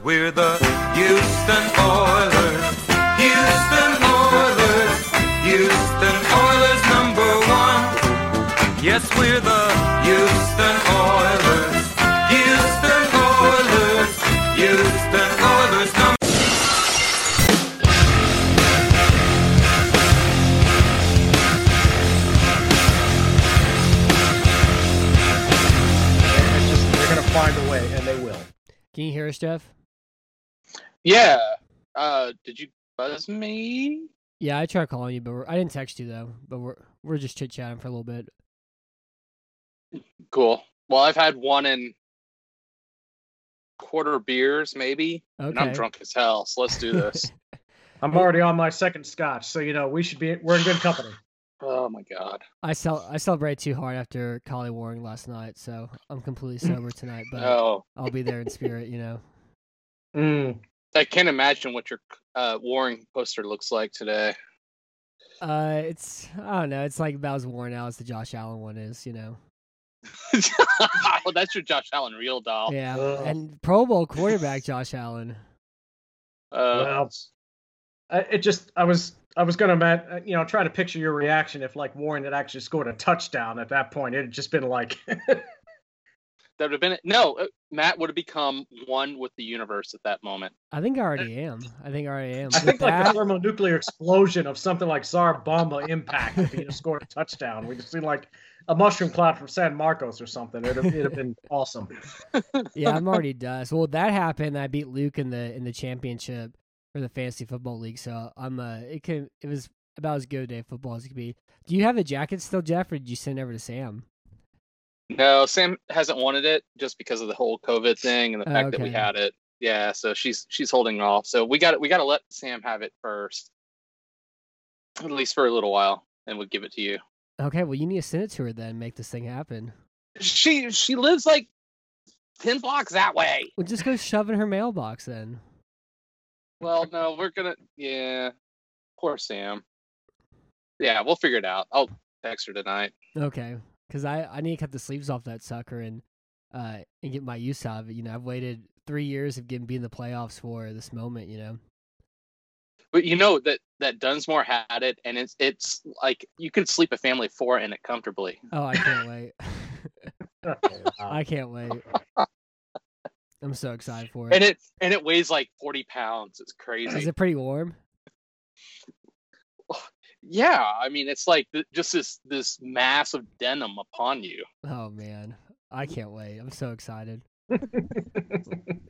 We're the Houston Oilers. Houston Oilers. Houston Oilers number one. Yes, we're the Houston Oilers. Houston Oilers. Houston Oilers number they're gonna find a way, and they will. Can you hear us, Jeff? Yeah. Uh, did you buzz me? Yeah, I tried calling you, but we're, I didn't text you though. But we're we're just chit chatting for a little bit. Cool. Well, I've had one in quarter beers, maybe, and I'm Okay. drunk as hell. So let's do this. I'm already on my second scotch, so you know we should be. We're in good company. oh my god. I cel- I celebrated too hard after Kahale Warring last night, so I'm completely sober tonight. But Oh, I'll be there in spirit, you know. Mm. I can't imagine what your uh, Warring poster looks like today. Uh, it's I don't know. It's like about as worn out as the Josh Allen one is, you know. well, that's your Josh Allen real doll. Yeah, Ugh. and Pro Bowl quarterback Josh Allen. Uh, well, I, it just I was I was gonna uh, you know try to picture your reaction if like Warring had actually scored a touchdown at that point. It had just been like, that would have been it. no. uh, Matt would have become one with the universe at that moment. I think I already am. I think I already am. I With think like that- the thermonuclear explosion of something like Tsar Bomba impact if he had scored a touchdown. We just seen like a mushroom cloud from San Marcos or something. It'd have, it'd have been awesome. yeah, I'm already done. So well, that happened. I beat Luke in the in the championship for the fantasy football league. So I'm uh, it can it was about as good a day of football as it could be. Do you have the jacket still, Jeff, or did you send it over to Sam? No, Sam hasn't wanted it just because of the whole COVID thing and the fact that we had it. Yeah, so she's she's holding off. So we got we got to let Sam have it first, at least for a little while, and we'll give it to you. Okay, well you need to send it to her then. Make this thing happen. She she lives like ten blocks that way. Well, just go shove in her mailbox then. Well, no, we're gonna yeah. Poor Sam. Yeah, we'll figure it out. I'll text her tonight. Okay, because I I need to cut the sleeves off that sucker and uh and get my use out of it. You know, I've waited three years of getting be in the playoffs for this moment. You know. But you know that that Dunsmore had it, and it's it's like you can sleep a family of four in it comfortably. Oh, I can't wait. I can't wait. I'm so excited for it. And it and it weighs like forty pounds. It's crazy. Is it pretty warm? Yeah, I mean it's like th- just this this mass of denim upon you. Oh man, I can't wait. I'm so excited.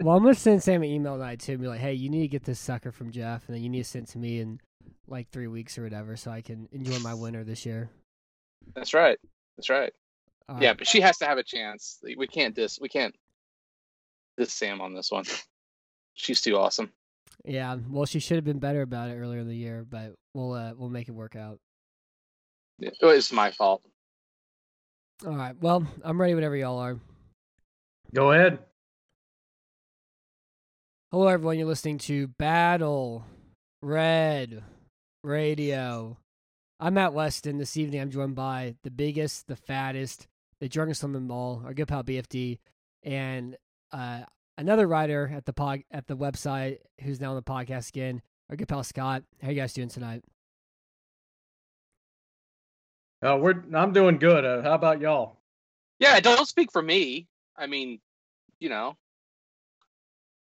Well, I'm gonna send Sam an email tonight too, and be like, "Hey, you need to get this sucker from Jeff, and then you need to send it to me in like three weeks or whatever, so I can enjoy my winter this year." That's right. That's right. All Yeah, but she has to have a chance. We can't dis we can't diss Sam on this one. She's too awesome. Yeah. Well, she should have been better about it earlier in the year, but we'll uh, we'll make it work out. It was my fault. All right. Well, I'm ready whenever y'all are. Go ahead. Hello, everyone. You're listening to Battle Red Radio. I'm Matt Weston. This evening, I'm joined by the biggest, the fattest, the drunkest on them all, our good pal BFD, and uh, another writer at the pod at the website who's now on the podcast again, our good pal Scott. How you guys doing tonight? Uh, we're I'm doing good. Uh, how about y'all? Yeah, don't speak for me. I mean, you know,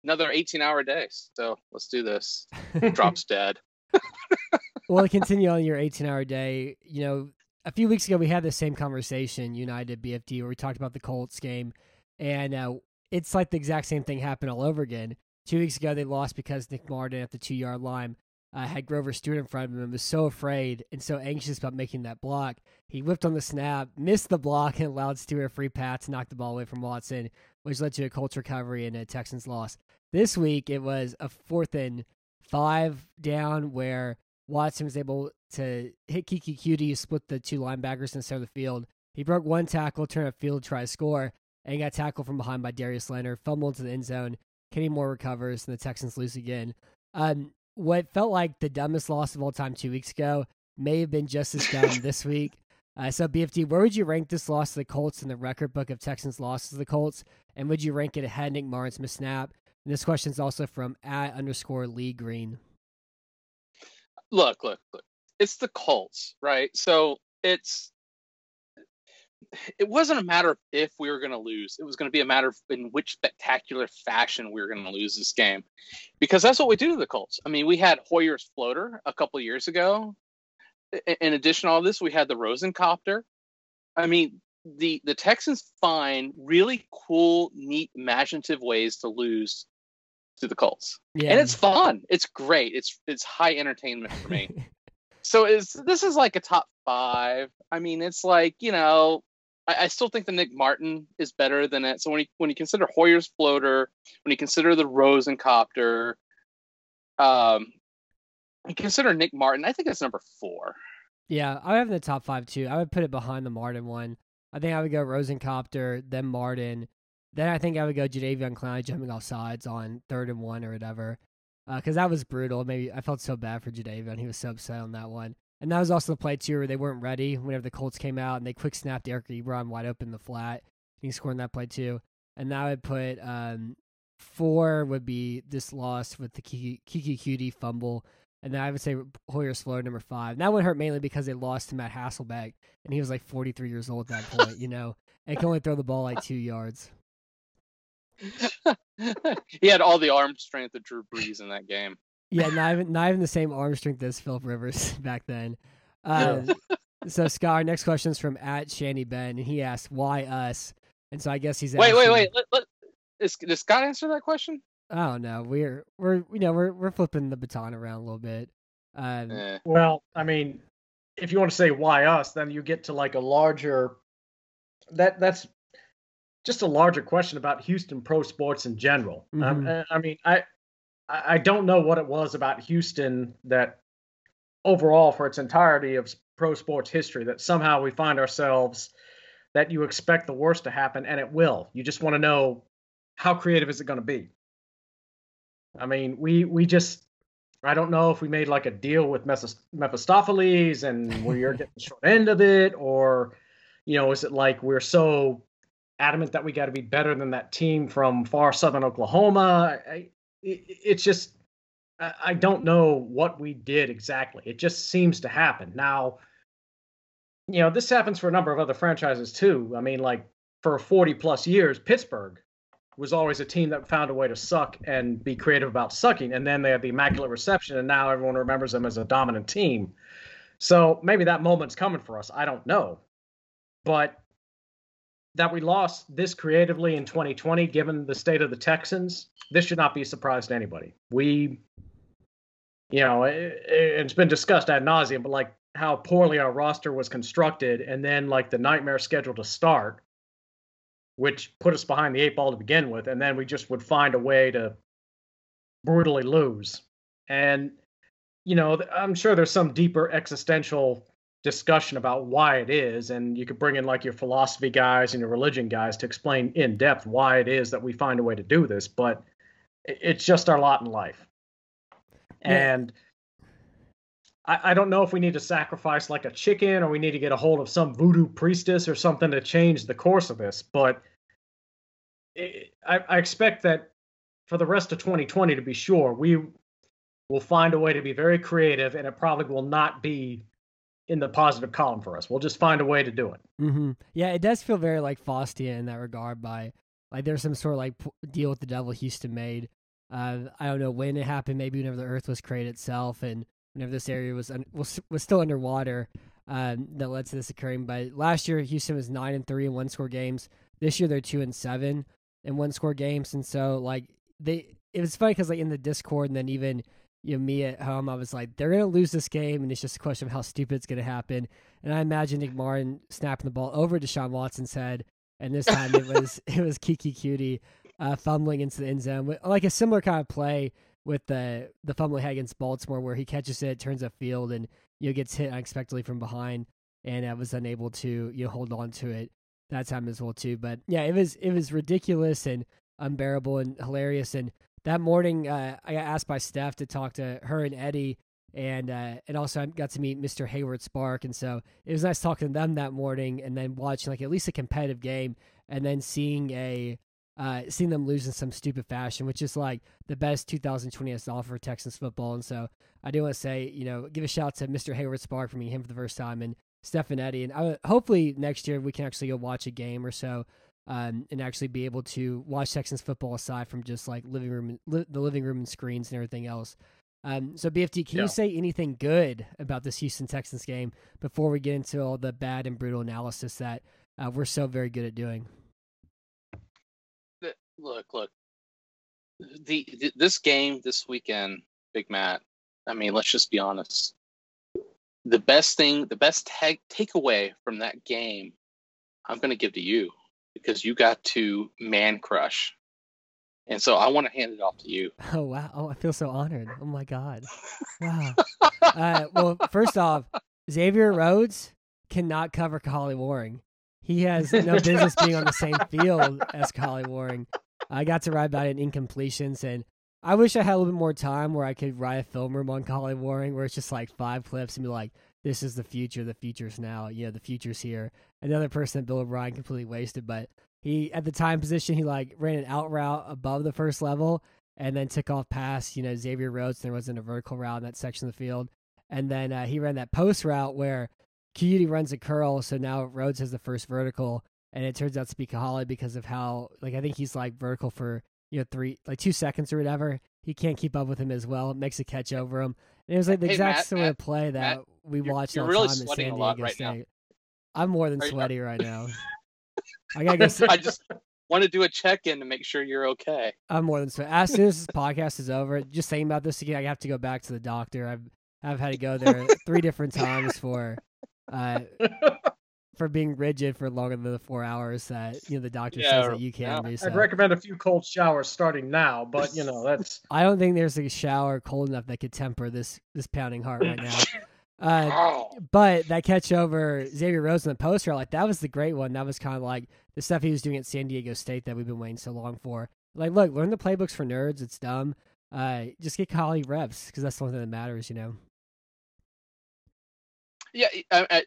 another 18 hour day. So let's do this. Drops dead. well, to continue on your 18 hour day, you know, a few weeks ago we had the same conversation, United BFD, where we talked about the Colts game, and uh, it's like the exact same thing happened all over again. Two weeks ago they lost because Nick Martin at the two yard line uh, had Grover Stewart in front of him and was so afraid and so anxious about making that block. He whipped on the snap, missed the block, and allowed Stewart a free pass to knock the ball away from Watson, which led to a Colts recovery and a Texans loss. This week it was a fourth and five down where Watson was able to hit Keke Coutee, split the two linebackers in the center of the field. He broke one tackle, turned a field, try to score, and he got tackled from behind by Darius Leonard, fumbled into the end zone. Kenny Moore recovers, and the Texans lose again. Um, what felt like the dumbest loss of all time two weeks ago may have been just as dumb this week. Uh, so, BFD, where would you rank this loss to the Colts in the record book of Texans losses to the Colts? And would you rank it ahead of Nick Martin's missed snap? And this question is also from at underscore Lee Green. Look, look, look. It's the Colts, right? So it's it wasn't a matter of if we were going to lose. It was going to be a matter of in which spectacular fashion we were going to lose this game, because that's what we do to the Colts. I mean, we had Hoyer's floater a couple years ago. In addition to all this, we had the Rosencopter. I mean, the the Texans find really cool, neat, imaginative ways to lose to the Colts, Yeah, and it's fun. It's great. It's it's high entertainment for me. so is this is like a top five? I mean, it's like you know, I, I still think the Nick Martin is better than it. So when you when you consider Hoyer's floater, when you consider the Rosencopter, um, you consider Nick Martin. I think that's number four. Yeah, I have the top five too. I would put it behind the Martin one. I think I would go Rosencopter, then Martin. Then I think I would go Jadeveon Clowney jumping off sides on third and one or whatever. Because that was brutal. Maybe I felt so bad for Jadeveon. He was so upset on that one. And that was also the play too where they weren't ready whenever the Colts came out and they quick snapped Eric Ebron wide open in the flat. He scored in that play too. And now I would put um, four would be this loss with the Keke, Keke Coutee fumble. And then I would say Hoyer's floor number five. And that would hurt mainly because they lost to Matt Hasselbeck, and he was like 43 years old at that point, you know, and can only throw the ball like two yards. he had all the arm strength of Drew Brees in that game. Yeah, not even not even the same arm strength as Philip Rivers back then. Um, so Scott, our next question is from at Shanny Ben, and he asks, "Why us?" And so I guess he's Wait, wait, asking- wait. Let, let, is, does Scott answer that question? I don't know. We're we're you know we're we're flipping the baton around a little bit. Um, Eh. Well, I mean, if you want to say why us, then you get to like a larger that that's just a larger question about Houston pro sports in general. Um, Mhm. uh, I mean, I I don't know what it was about Houston that overall for its entirety of pro sports history that somehow we find ourselves that you expect the worst to happen and it will. You just want to know how creative is it going to be? I mean, we we just I don't know if we made like a deal with Mephis- Mephistopheles and we're getting the short end of it, or you know, is it like we're so adamant that we got to be better than that team from far southern Oklahoma? I, it, it's just I, I don't know what we did exactly. It just seems to happen now. You know, this happens for a number of other franchises too. I mean, like for 40 plus years, Pittsburgh was always a team that found a way to suck and be creative about sucking. And then they had the immaculate reception, and now everyone remembers them as a dominant team. So maybe that moment's coming for us. I don't know. But that we lost this creatively in 2020, given the state of the Texans, this should not be a surprise to anybody. We, you know, it, it's been discussed ad nauseum, but like how poorly our roster was constructed, and then like the nightmare schedule to start which put us behind the eight ball to begin with, and then we just would find a way to brutally lose. And you know, I'm sure there's some deeper existential discussion about why it is, and you could bring in like your philosophy guys and your religion guys to explain in depth why it is that we find a way to do this. But it's just our lot in life, Yeah. and. I, I don't know if we need to sacrifice like a chicken or we need to get a hold of some voodoo priestess or something to change the course of this. But it, I, I expect that for the rest of 2020, to be sure, we will find a way to be very creative, and it probably will not be in the positive column for us. We'll just find a way to do it. hmm Yeah, it does feel very like Faustian in that regard. By like, there's some sort of like deal with the devil Houston made. Uh, I don't know when it happened. Maybe whenever the Earth was created itself, and whenever this area was un- was was still underwater, um, that led to this occurring. But last year, Houston was nine and three in one score games. This year, they're two and seven in one score games, and so like they, it was funny because like in the Discord, and then even you know me at home, I was like, they're gonna lose this game, and it's just a question of how stupid it's gonna happen. And I imagine Nick Martin snapping the ball over to Sean Watson's head, and this time it was it was Keke Coutee uh, fumbling into the end zone, with, like a similar kind of play with the the fumbling head against Baltimore, where he catches it, turns upfield, and you know gets hit unexpectedly from behind, and I was unable to you know hold on to it that time as well too. But yeah, it was it was ridiculous and unbearable and hilarious. And that morning, uh, I got asked by Steph to talk to her and Eddie, and uh, and also I got to meet Mr. Hayward Spark, and so it was nice talking to them that morning, and then watching like at least a competitive game, and then seeing a uh, seeing them lose in some stupid fashion, which is like the best 2020 has to offer Texans football. And so I do want to say, you know, give a shout out to Mr. Hayward Spark for meeting him for the first time and Stephen Eddie. And I, hopefully next year we can actually go watch a game or so um, and actually be able to watch Texans football aside from just like living room, li- the living room and screens and everything else. Um, so BFD, can Yeah. you say anything good about this Houston Texans game before we get into all the bad and brutal analysis that uh, we're so very good at doing? look, look. The, th this game this weekend, Big Matt. I mean, let's just be honest. The best thing, the best tag takeaway from that game, I'm going to give to you because you got to man crush, and so I want to hand it off to you. Oh wow! Oh, I feel so honored. Oh my god! Wow. uh, well, first off, Xavier Rhodes cannot cover Kahale Warring. He has no business being on the same field as Kahale Warring. I got to ride by it in incompletions, and I wish I had a little bit more time where I could write a film room on Kahale Warring, where it's just like five clips and be like, "This is the future. The future's now. You know, the future's here." Another person that Bill O'Brien completely wasted, but he at the time position he like ran an out route above the first level and then took off past you know Xavier Rhodes. There wasn't a vertical route in that section of the field, and then uh, he ran that post route where Coutee runs a curl, so now Rhodes has the first vertical, and it turns out to be Kahale because of how like I think he's like vertical for you know three like two seconds or whatever. He can't keep up with him as well. Makes a catch over him. And it was like the Hey, exact Matt, sort Matt, of play that Matt, we you're- watched you're all the really time at sweating San a lot Diego right now. State. I'm more than Are you- sweaty right now. I gotta go. s- I just want to do a check in to make sure you're okay. I'm more than sweaty. As soon as this podcast is over, just thinking about this again, I have to go back to the doctor. I've I've had to go there three different times for uh for being rigid for longer than the four hours that you know the doctor Yeah, says that you can yeah. be. So I'd recommend a few cold showers starting now, but you know that's I don't think there's a shower cold enough that could temper this this pounding heart right now. Uh, Oh, but that catch over Xavier Rhodes in the poster, like that was the great one. That was kind of like the stuff he was doing at San Diego State that we've been waiting so long for. Like, look, learn the playbooks for nerds. It's dumb. Uh, just get colleague reps because that's the only thing that matters, you know. yeah. I, I,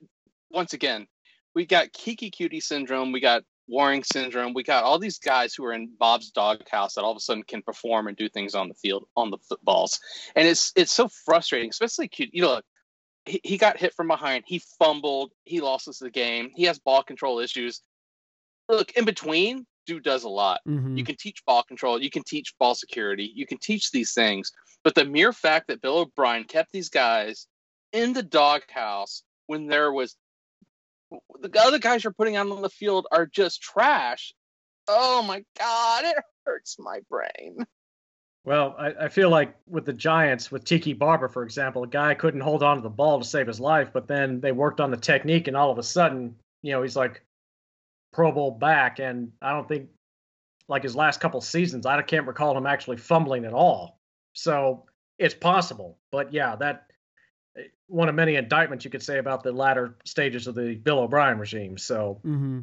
once again, we got Keke Coutee syndrome. We got Warring syndrome. We got all these guys who are in Bob's doghouse that all of a sudden can perform and do things on the field on the footballs, and it's it's so frustrating, especially cute. You know, look, he, he got hit from behind. He fumbled. He lost us the game. He has ball control issues. Look, in between, dude does a lot. Mm-hmm. You can teach ball control. You can teach ball security. You can teach these things. But the mere fact that Bill O'Brien kept these guys in the doghouse when there was the other guys you're putting out on the field are just trash. Oh my God, it hurts my brain. Well. I, I feel like with the Giants, with Tiki Barber, for example, a guy couldn't hold on to the ball to save his life, but then they worked on the technique, and all of a sudden, you know, he's like Pro Bowl back, and I don't think like his last couple seasons, I can't recall him actually fumbling at all. So it's possible, but yeah, that eh, one of many indictments you could say about the latter stages of the Bill O'Brien regime. So Mm-hmm.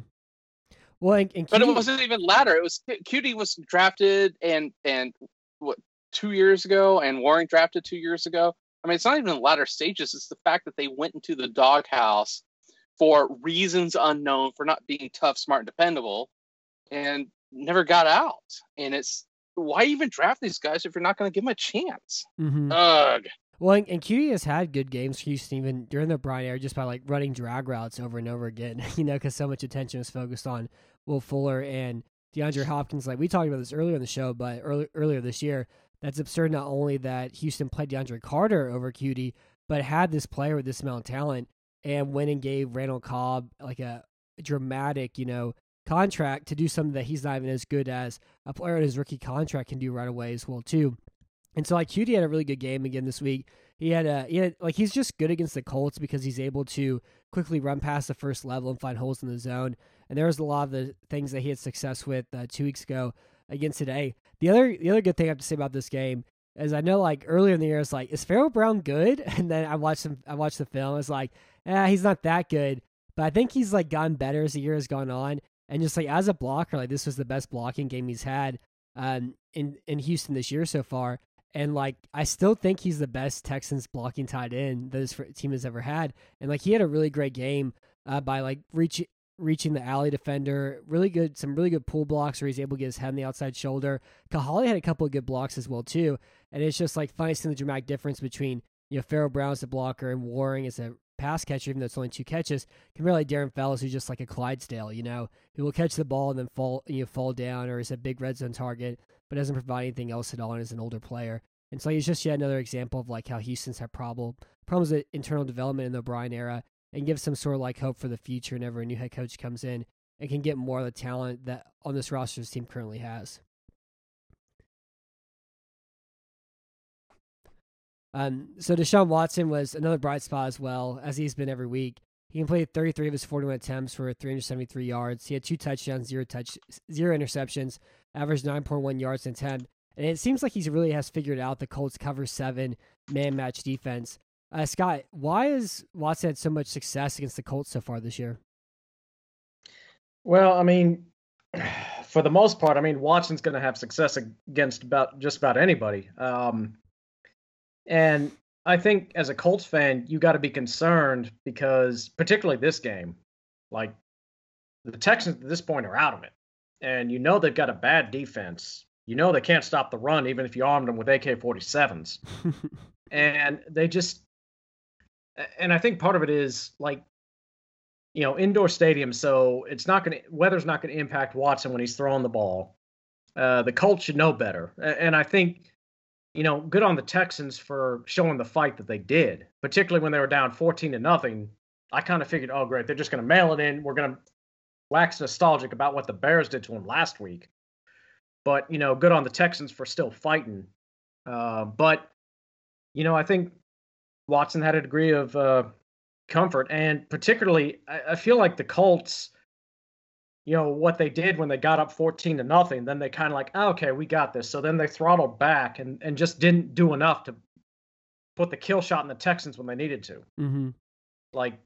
Well, and, and But it wasn't even ladder. It was Coutee was drafted and and what two years ago, and Warring drafted two years ago. I mean, it's not even the latter stages. It's the fact that they went into the doghouse for reasons unknown, for not being tough, smart, and dependable, and never got out. And it's why even draft these guys if you're not going to give them a chance? Mhm. Ugh. Well, and, and has had good games for Houston even during the Brian era, just by like running drag routes over and over again. You know, because so much attention was focused on Will Fuller and DeAndre Hopkins. Like we talked about this earlier in the show, but early, earlier this year, that's absurd. Not only that Houston played DeAndre Carter over Coutee, but had this player with this amount of talent and went and gave Randall Cobb like a dramatic, you know, contract to do something that he's not even as good as a player in his rookie contract can do right away as well too. And so like Coutee had a really good game again this week. He had a he had like he's just good against the Colts because he's able to quickly run past the first level and find holes in the zone. And there was a lot of the things that he had success with uh, two weeks ago against today. The other the other good thing I have to say about this game is I know like earlier in the year it's like is Pharaoh Brown good? And then I watched some I watched the film. It's like eh, he's not that good, but I think he's like gotten better as the year has gone on. And just like as a blocker, like this was the best blocking game he's had um, in in Houston this year so far. And like, I still think he's the best Texans blocking tight end that his team has ever had. And like, he had a really great game uh, by like reaching reaching the alley defender. Really good, some really good pull blocks where he's able to get his head on the outside shoulder. Kahale had a couple of good blocks as well too, and it's just like funny seeing the dramatic difference between you know Pharaoh Brown as a blocker and Warring as a pass catcher, even though it's only two catches, compared like Darren Fells, who's just like a Clydesdale, you know, who will catch the ball and then fall, you know, fall down, or is a big red zone target, but doesn't provide anything else at all, and is an older player. And so he's just yet another example of like how Houston's had problem problems with internal development in the O'Brien era, and gives some sort of like hope for the future whenever a new head coach comes in and can get more of the talent that on this roster this team currently has. Um, so Deshaun Watson was another bright spot as well, as he's been every week. He completed 33 of his 41 attempts for 373 yards. He had two touchdowns, zero touch, zero interceptions, averaged 9.1 yards an attempt. And it seems like he really has figured out the Colts cover seven man match defense. Uh, Scott, why has Watson had so much success against the Colts so far this year? Well, I mean, for the most part, I mean, Watson's going to have success against about just about anybody. Um, and I think as a Colts fan, you got to be concerned because, particularly this game, like the Texans at this point are out of it. And you know they've got a bad defense. You know they can't stop the run, even if you armed them with AK 47s. and they just, and I think part of it is like, you know, indoor stadium. So it's not going to, weather's not going to impact Watson when he's throwing the ball. Uh, the Colts should know better. And I think you know, good on the Texans for showing the fight that they did, particularly when they were down 14 to nothing. I kind of figured, oh, great, they're just going to mail it in. We're going to wax nostalgic about what the Bears did to him last week. But, you know, good on the Texans for still fighting. Uh, but, you know, I think Watson had a degree of uh, comfort. And particularly, I, I feel like the Colts you know what they did when they got up 14 to nothing then they kind of like oh, okay we got this so then they throttled back and and just didn't do enough to put the kill shot in the texans when they needed to mm-hmm. like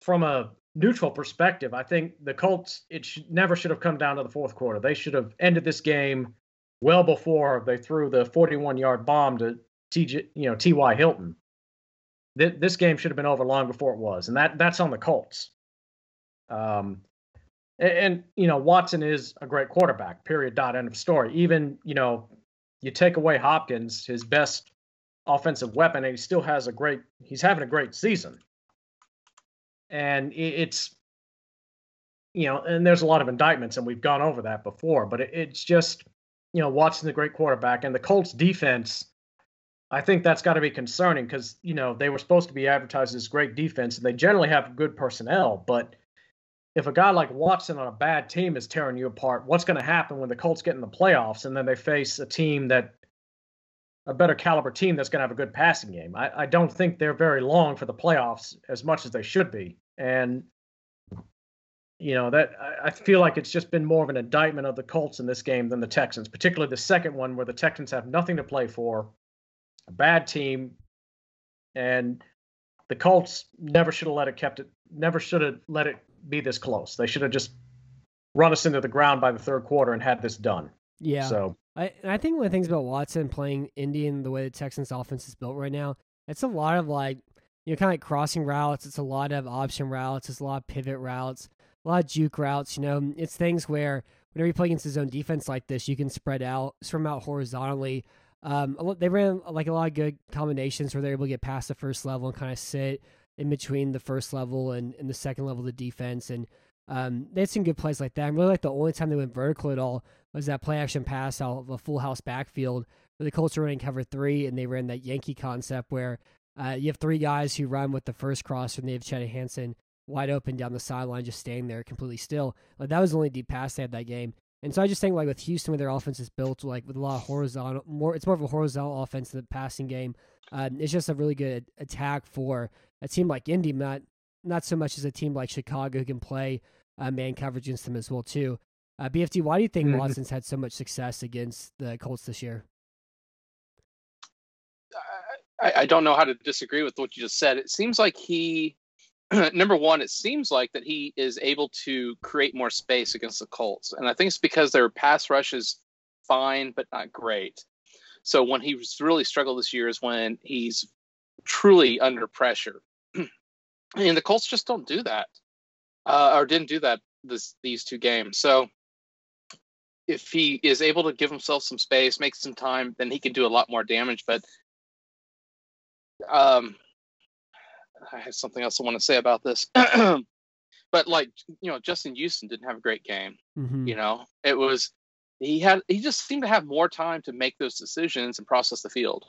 from a neutral perspective i think the colts it should, never should have come down to the fourth quarter they should have ended this game well before they threw the 41 yard bomb to tj you know ty hilton this game should have been over long before it was and that that's on the colts um and, and, you know Watson is a great quarterback. Period. Dot. End of story. Even you know you take away Hopkins, his best offensive weapon, and he still has a great. He's having a great season. And it's you know, and there's a lot of indictments, and we've gone over that before. But it, it's just you know Watson's the great quarterback, and the Colts defense. I think that's got to be concerning because you know they were supposed to be advertised as great defense, and they generally have good personnel, but if a guy like Watson on a bad team is tearing you apart, what's going to happen when the Colts get in the playoffs and then they face a team that a better caliber team that's going to have a good passing game? I, I don't think they're very long for the playoffs as much as they should be, and you know that I feel like it's just been more of an indictment of the Colts in this game than the Texans, particularly the second one where the Texans have nothing to play for, a bad team, and the Colts never should have let it kept it never should have let it be this close. They should have just run us into the ground by the third quarter and had this done. Yeah. So I I think one of the things about Watson playing Indian the way the Texans offense is built right now, it's a lot of like you know kind of like crossing routes. It's a lot of option routes. It's a lot of pivot routes. A lot of juke routes. You know, it's things where whenever you play against his own defense like this, you can spread out, spread out horizontally. Um, they ran like a lot of good combinations where they're able to get past the first level and kind of sit in between the first level and, and the second level of the defense. And um, they had some good plays like that. And really, like the only time they went vertical at all was that play action pass out of a full house backfield where the Colts were running cover three and they ran that Yankee concept where uh, you have three guys who run with the first cross and they have Chetty Hansen wide open down the sideline, just staying there completely still. Like that was the only deep pass they had that game. And so I just think like with Houston, where their offense is built like with a lot of horizontal, more it's more of a horizontal offense than the passing game. Uh, it's just a really good attack for a team like Indy, not not so much as a team like Chicago who can play uh, man coverage against them as well too. Uh, BFD, why do you think mm-hmm. Watson's had so much success against the Colts this year? I, I don't know how to disagree with what you just said. It seems like he, number one, it seems like that he is able to create more space against the Colts, and I think it's because their pass rush is fine but not great. So when he's really struggled this year is when he's truly under pressure. and the Colts just don't do that. uh, or didn't do that this these two games. So if he is able to give himself some space, make some time, then he can do a lot more damage. But um, I have something else I want to say about this. but like you know, Justin Houston didn't have a great game. Mhm. You know, it was he had he just seemed to have more time to make those decisions and process the field.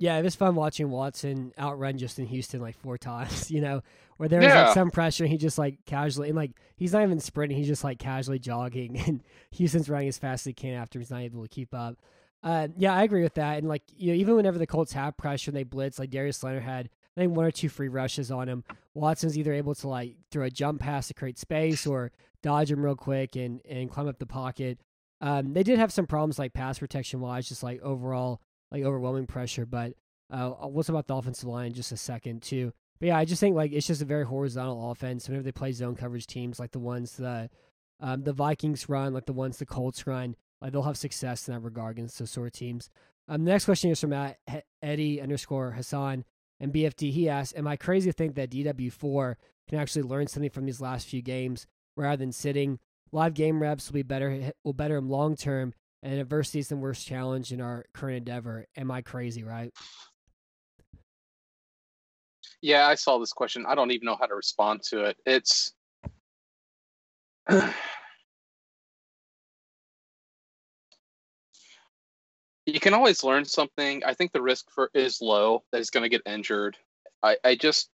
Yeah, it was fun watching Watson outrun Justin Houston like four times, you know, where there was like some pressure and he just like casually and like he's not even sprinting, he's just like casually jogging and Houston's running as fast as he can after he's not able to keep up. Uh, yeah, I agree with that. And like you know, even whenever the Colts have pressure and they blitz, like Darius Leonard had I think one or two free rushes on him. Watson's either able to like throw a jump pass to create space or dodge him real quick and and climb up the pocket. Um, they did have some problems like pass protection wise, just like overall like overwhelming pressure. But uh, we'll about the offensive line in just a second too. But yeah, I just think like it's just a very horizontal offense. Whenever they play zone coverage teams like the ones the um, the Vikings run, like the ones the Colts run, like they'll have success in that regard against those sort of teams. Um, the next question is from Eddie underscore Hassan and BFD. He asks, "Am I crazy to think that DW4 can actually learn something from these last few games rather than sitting? Live game reps will be better will better him long term, and adversity is the worst challenge in our current endeavor. Am I crazy? Right? Yeah, I saw this question. I don't even know how to respond to it. It's you can always learn something. I think the risk for is low that he's going to get injured. I, I just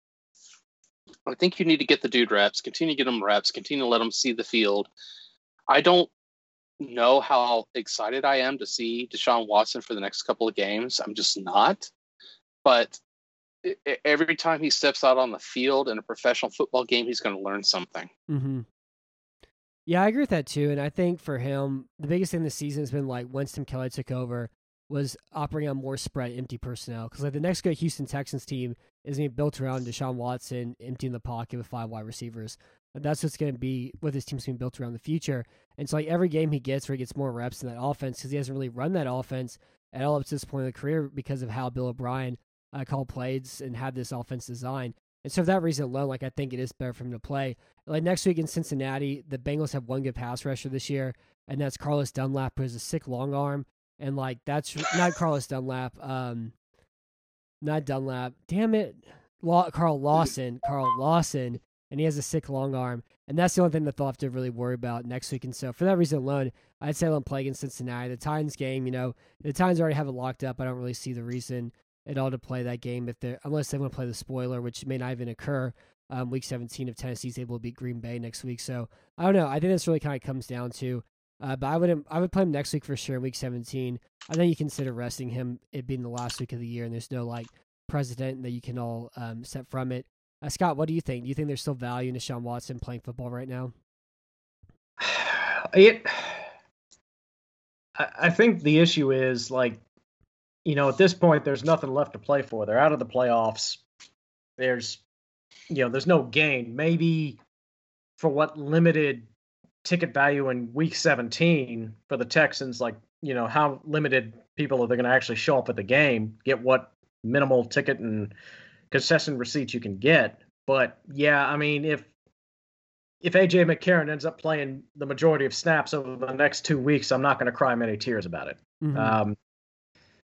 I think you need to get the dude reps, continue to get him reps, continue to let him see the field. I don't know how excited I am to see Deshaun Watson for the next couple of games. I'm just not. But every time he steps out on the field in a professional football game, he's going to learn something. Mm-hmm. Yeah, I agree with that too. And I think for him, the biggest thing this season has been like once Tim Kelly took over, was operating on more spread empty personnel. Because like the next good Houston Texans team is going to be built around Deshaun Watson emptying the pocket with five wide receivers. That's what's going to be what this team's going to be built around the future. And so like every game he gets where he gets more reps in that offense because he hasn't really run that offense at all up to this point in the career because of how Bill O'Brien uh, called plays and had this offense designed. And so for that reason alone, like I think it is better for him to play. Like next week in Cincinnati, the Bengals have one good pass rusher this year, and that's Carlos Dunlap, who has a sick long arm. And like that's not Carlos Dunlap, um, not Dunlap. Damn it, Carl Lawson, Carl Lawson, and he has a sick long arm. And that's the only thing that they'll have to really worry about next week. And so for that reason alone, I'd say him play against Cincinnati. The Titans game, you know, the Titans already have it locked up. I don't really see the reason at all to play that game if they unless they want to play the spoiler, which may not even occur. Um, week 17 if Tennessee's able to beat Green Bay next week. So I don't know. I think this really kind of comes down to. Uh, but I would I would play him next week for sure. in Week 17. I think you consider resting him. It being the last week of the year, and there's no like precedent that you can all um, set from it. Uh, Scott, what do you think? Do you think there's still value in Deshaun Watson playing football right now? It. I I think the issue is like, you know, at this point, there's nothing left to play for. They're out of the playoffs. There's, you know, there's no gain. Maybe for what limited ticket value in week 17 for the Texans, like, you know, how limited people are they going to actually show up at the game, get what minimal ticket and concession receipts you can get. But yeah, I mean, if if AJ McCarron ends up playing the majority of snaps over the next two weeks, I'm not going to cry many tears about it. Mhm. Um,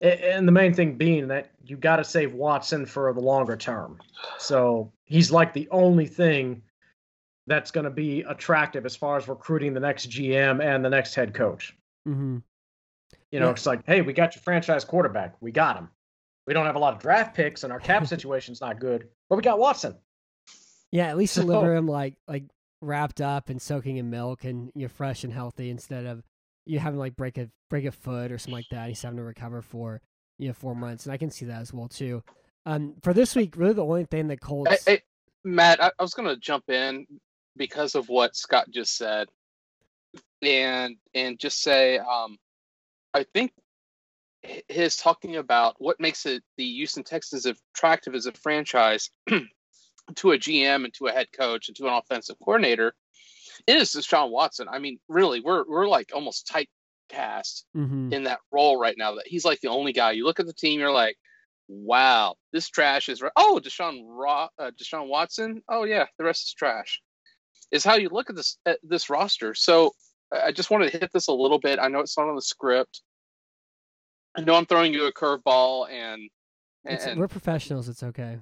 and the main thing being that you got to save Watson for the longer term. So he's like the only thing that's going to be attractive as far as recruiting the next GM and the next head coach. Mhm. You know, Yeah. it's like, hey, we got your franchise quarterback. We got him. We don't have a lot of draft picks, and our cap situation's not good, but we got Watson. Yeah, at least So- deliver him like like wrapped up and soaking in milk and you're fresh and healthy instead of you having like break a break a foot or something like that. He's having to recover for you know four months, and I can see that as well too. Um, for this week, really the only thing that Hey, Colts. hey, Matt, I, I was going to jump in because of what Scott just said, and and just say, um, I think hi- his talking about what makes it the Houston Texans attractive as a franchise to a GM and to a head coach and to an offensive coordinator is Deshaun Watson. I mean, really, we're we're like almost typecast Mhm. in that role right now. That he's like the only guy. You look at the team, you're like, wow, this trash is. Right. Oh, Deshaun Ra- uh, Deshaun Watson. Oh yeah, the rest is trash. is how you look at this at this roster. So I just wanted to hit this a little bit. I know it's not on the script. I know I'm throwing you a curveball, and, and we're professionals. It's okay.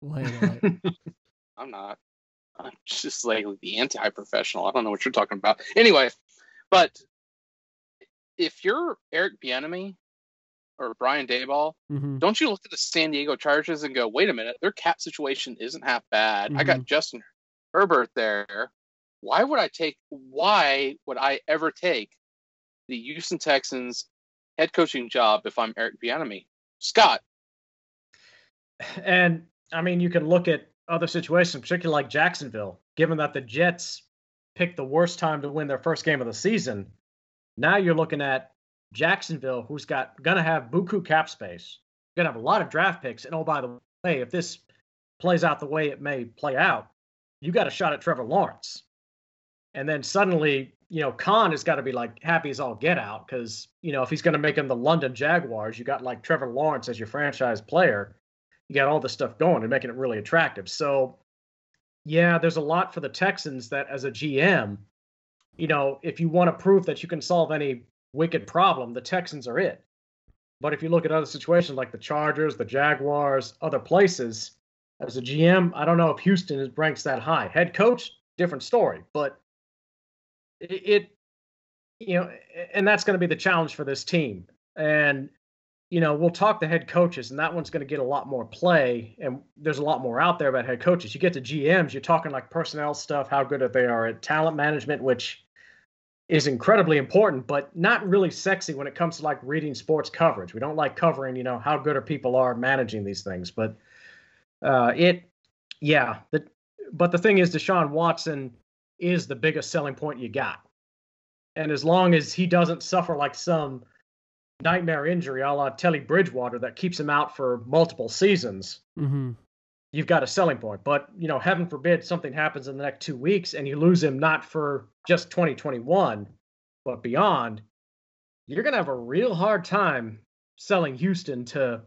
We'll handle it. I'm not. I'm just like the anti-professional. I don't know what you're talking about. Anyway, but if you're Eric Bieniemy or Brian Daboll, mm-hmm. don't you look at the San Diego Chargers and go, "Wait a minute, their cap situation isn't half bad. Mm-hmm. I got mm-hmm. Justin Herbert there. Why would I take? Why would I ever take the Houston Texans head coaching job if I'm Eric Bieniemy? Scott. And I mean, you can look at other situations, particularly like Jacksonville, given that the Jets picked the worst time to win their first game of the season. Now you're looking at Jacksonville, who's got gonna have buku cap space, gonna have a lot of draft picks, and oh by the way, if this plays out the way it may play out, you got a shot at Trevor Lawrence. And then suddenly, you know, Khan has got to be like happy as all get out because, you know, if he's going to make him the London Jaguars, you got like Trevor Lawrence as your franchise player you got all this stuff going and making it really attractive. So, yeah, there's a lot for the Texans that as a GM, you know, if you want to prove that you can solve any wicked problem, the Texans are it. But if you look at other situations like the Chargers, the Jaguars, other places, as a GM, I don't know if Houston ranks that high. Head coach, different story. But it, you know, and that's going to be the challenge for this team. And you know, we'll talk to head coaches, and that one's going to get a lot more play. And there's a lot more out there about head coaches. You get to GMs, you're talking like personnel stuff, how good they are at talent management, which is incredibly important, but not really sexy when it comes to like reading sports coverage. We don't like covering, you know, how good are people are managing these things. But uh, it, yeah. The, but the thing is, Deshaun Watson is the biggest selling point you got. And as long as he doesn't suffer like some nightmare injury a la Teddy Bridgewater that keeps him out for multiple seasons, mm-hmm. you've got a selling point. But, you know, heaven forbid something happens in the next two weeks and you lose him not for just 2021, but beyond, you're going to have a real hard time selling Houston to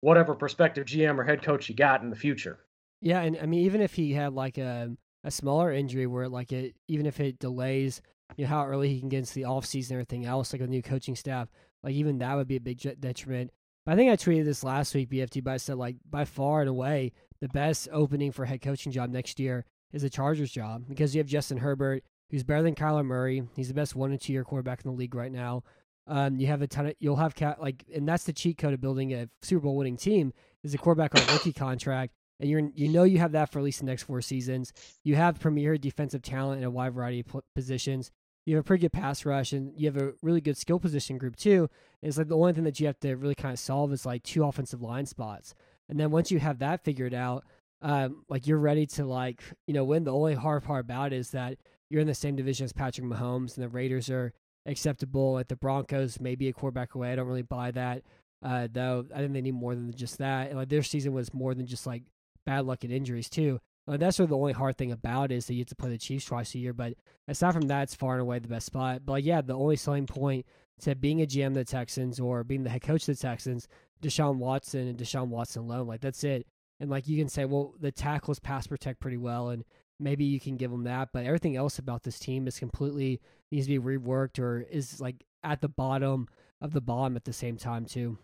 whatever prospective GM or head coach you got in the future. Yeah, and I mean, even if he had like a a smaller injury where like it, even if it delays, you know, how early he can get into the off season and everything else, like a new coaching staff, like even that would be a big detriment. But I think I tweeted this last week, BFD, but I said like by far and away the best opening for head coaching job next year is the Chargers job because you have Justin Herbert, who's better than Kyler Murray. He's the best one and two year quarterback in the league right now. Um, you have a ton of you'll have cat like, and that's the cheat code of building a Super Bowl winning team is a quarterback on a rookie contract, and you're you know you have that for at least the next four seasons. You have premier defensive talent in a wide variety of positions you have a pretty good pass rush and you have a really good skill position group too. And it's like the only thing that you have to really kind of solve is like two offensive line spots. And then once you have that figured out, um, like you're ready to like, you know, win. The only hard part about it is that you're in the same division as Patrick Mahomes and the Raiders are acceptable. Like the Broncos, maybe a quarterback away. I don't really buy that. Uh, though I think they need more than just that. And like their season was more than just like bad luck and injuries too. Like, that's sort of the only hard thing about it is that you have to play the Chiefs twice a year. But aside from that, it's far and away the best spot. But like, yeah, the only selling point to being a GM of the Texans or being the head coach of the Texans, Deshaun Watson and Deshaun Watson alone, like that's it. And like you can say, well, the tackles pass protect pretty well, and maybe you can give them that. But everything else about this team is completely needs to be reworked or is like at the bottom of the bottom at the same time too.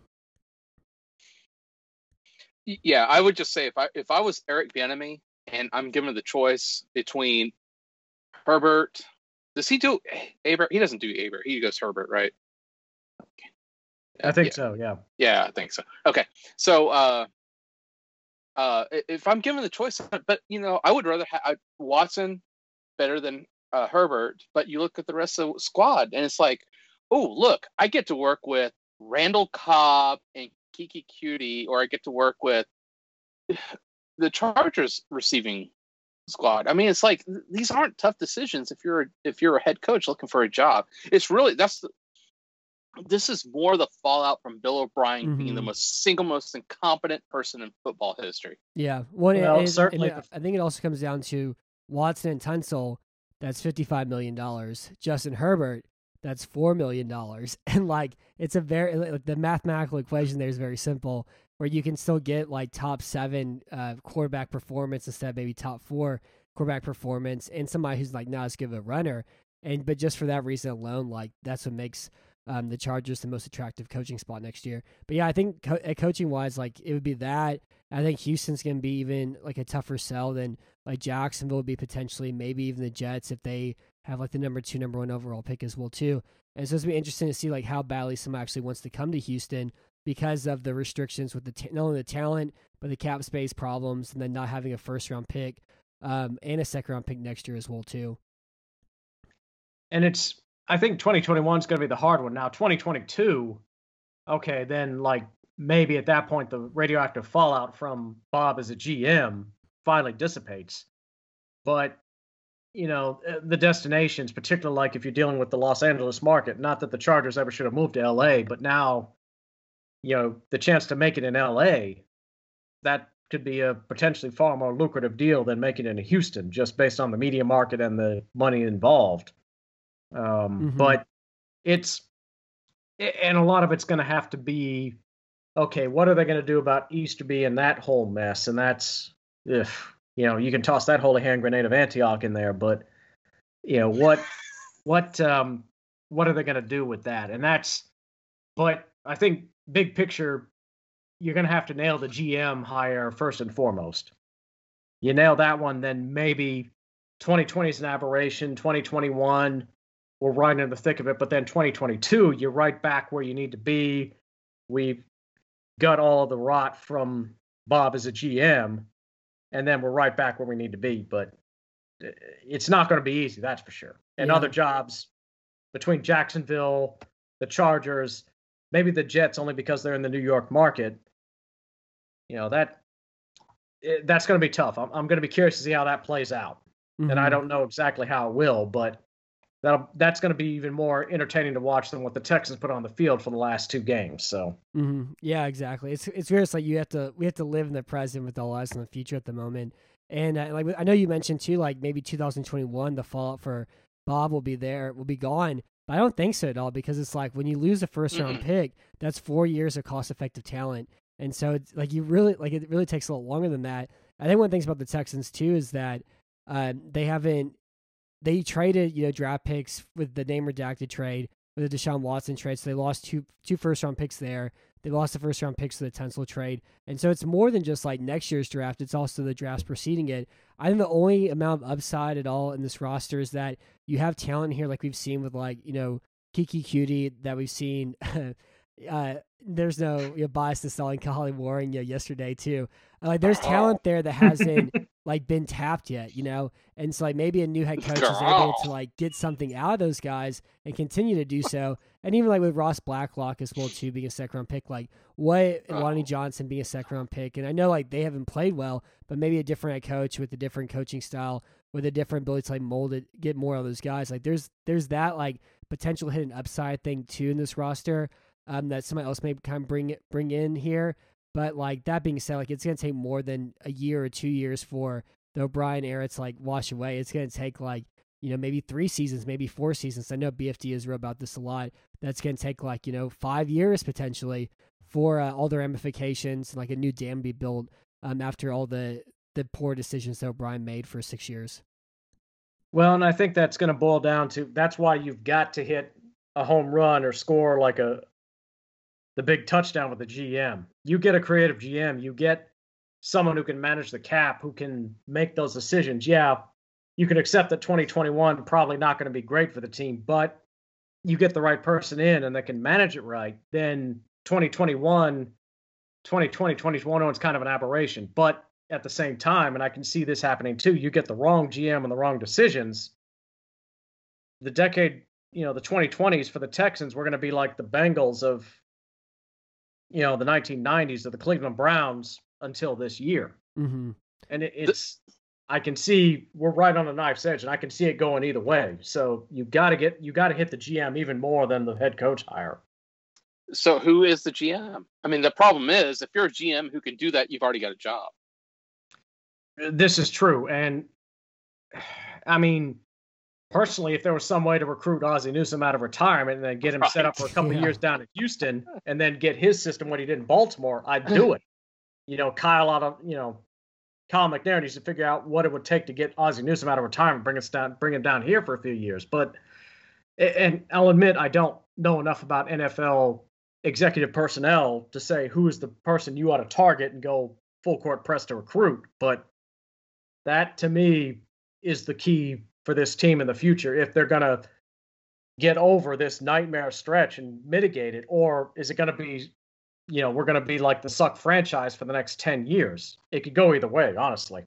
Yeah, I would just say if I if I was Eric Bieniemy, and I'm given the choice between Herbert. Does he do Aber? He doesn't do Aber. He goes Herbert, right? Okay. I think yeah. so. Yeah. Yeah, I think so. Okay, so uh, uh, if I'm given the choice, but you know, I would rather have Watson better than uh, Herbert. But you look at the rest of the squad, and it's like, oh, look, I get to work with Randall Cobb and Keke Coutee or I get to work with the Chargers receiving squad. I mean, it's like these aren't tough decisions if you're a, if you're a head coach looking for a job. It's really that's the, this is more the fallout from Bill O'Brien mm-hmm. being the mm-hmm. most single most incompetent person in football history. Yeah, well, well it, certainly. It, I think it also comes down to Watson and Tunsil. That's fifty-five million dollars. Justin Herbert. That's four million dollars. And like, it's a very like, the mathematical equation there is very simple where you can still get like top seven uh, quarterback performance instead of maybe top four quarterback performance and somebody who's like not as good of a runner. And but just for that reason alone, like that's what makes um, the Chargers the most attractive coaching spot next year. But yeah, I think co- coaching wise, like it would be that. I think Houston's going to be even like a tougher sell than like Jacksonville would be potentially, maybe even the Jets if they have like the number two, number one overall pick as well too. And so it's to be interesting to see like how badly someone actually wants to come to Houston because of the restrictions with the t- not only the talent but the cap space problems, and then not having a first round pick um, and a second round pick next year as well too. And it's I think 2021 is going to be the hard one. Now 2022, okay, then like maybe at that point the radioactive fallout from Bob as a GM finally dissipates. But you know uh, the destinations, particularly like if you're dealing with the Los Angeles market. Not that the Chargers ever should have moved to LA, but now, you know, the chance to make it in LA, that could be a potentially far more lucrative deal than making it in Houston, just based on the media market and the money involved. Um, mm-hmm. But it's and a lot of it's going to have to be okay. What are they going to do about Easterby and that whole mess? And that's if you know you can toss that holy hand grenade of Antioch in there, but you know what what um what are they going to do with that? And that's but I think big picture you're going to have to nail the GM hire first and foremost. You nail that one, then maybe 2020 is an aberration. 2021 we're right in the thick of it. But then 2022, you're right back where you need to be. We've got all of the rot from Bob as a GM, and then we're right back where we need to be. But uh, it's not going to be easy, that's for sure. And yeah. other jobs between Jacksonville, the Chargers, maybe the Jets, only because they're in the New York market. You know that it, that's going to be tough. I'm, I'm going to be curious to see how that plays out, mm-hmm. and I mm-hmm. don't know exactly how it will, but that that's going to be even more entertaining to watch than what the Texans put on the field for the last two games. So mm-hmm. yeah, exactly. It's it's weird. It's like you have to we have to live in the present with all eyes on the future at the moment. And uh, like I know you mentioned too, like maybe 2021, the fallout for Bob will be there, will be gone. But I don't think so at all because it's like when you lose a first round mm-hmm. pick, that's four years of cost effective talent. And so it's like you really like it really takes a lot longer than that. I think one of the things about the Texans too is that uh, they haven't they traded, you know, draft picks with the name redacted trade, with the Deshaun Watson trade. So they lost two two first round picks there. They lost the first round picks to the Tunsil trade. And so it's more than just like next year's draft, it's also the drafts preceding it. I think the only amount of upside at all in this roster is that you have talent here, like we've seen with like, you know, Keke Coutee that we've seen. uh, there's no you know, bias to selling Kahale Warring you know, yesterday too. Like there's talent there that hasn't like been tapped yet, you know? And so like maybe a new head coach is able to like get something out of those guys and continue to do so. And even like with Ross Blacklock as well too being a second round pick, like what Lonnie Johnson being a second round pick. And I know like they haven't played well, but maybe a different head coach with a different coaching style, with a different ability to like mold it, get more of those guys. Like there's there's that like potential hidden upside thing too in this roster. Um, that somebody else may kind of bring it bring in here. But like that being said, like it's gonna take more than a year or two years for the O'Brien era to like wash away. It's gonna take like you know maybe three seasons, maybe four seasons. I know BFD is real about this a lot. That's gonna take like you know five years potentially for uh, all the ramifications like a new dam be built um, after all the the poor decisions that O'Brien made for six years. Well, and I think that's going to boil down to that's why you've got to hit a home run or score like a the big touchdown with the GM. You get a creative GM, you get someone who can manage the cap, who can make those decisions. Yeah, you can accept that 2021 probably not going to be great for the team, but you get the right person in and they can manage it right, then 2021, 2020, 2021 is kind of an aberration. But at the same time, and I can see this happening too, you get the wrong GM and the wrong decisions. The decade, you know, the 2020s for the Texans, we're going to be like the Bengals of you know the 1990s of the Cleveland Browns until this year. Mm-hmm. And it, it's I can see we're right on the knife's edge, and I can see it going either way. So you've got to get you got to hit the GM even more than the head coach hire. So who is the GM? I mean, the problem is if you're a GM who can do that, you've already got a job. This is true, and I mean, personally, if there was some way to recruit Ozzie Newsome out of retirement and then get him right. set up for a couple yeah. years down in Houston and then get his system what he did in Baltimore, I'd do it. You know, Kyle out of you know, Kyle McNair needs to figure out what it would take to get Ozzie Newsome out of retirement, bring us down, bring him down here for a few years. But and I'll admit I don't know enough about NFL executive personnel to say who is the person you ought to target and go full court press to recruit. But that to me is the key for this team in the future if they're going to get over this nightmare stretch and mitigate it, or is it going to be, you know, we're going to be like the suck franchise for the next 10 years? It could go either way, honestly.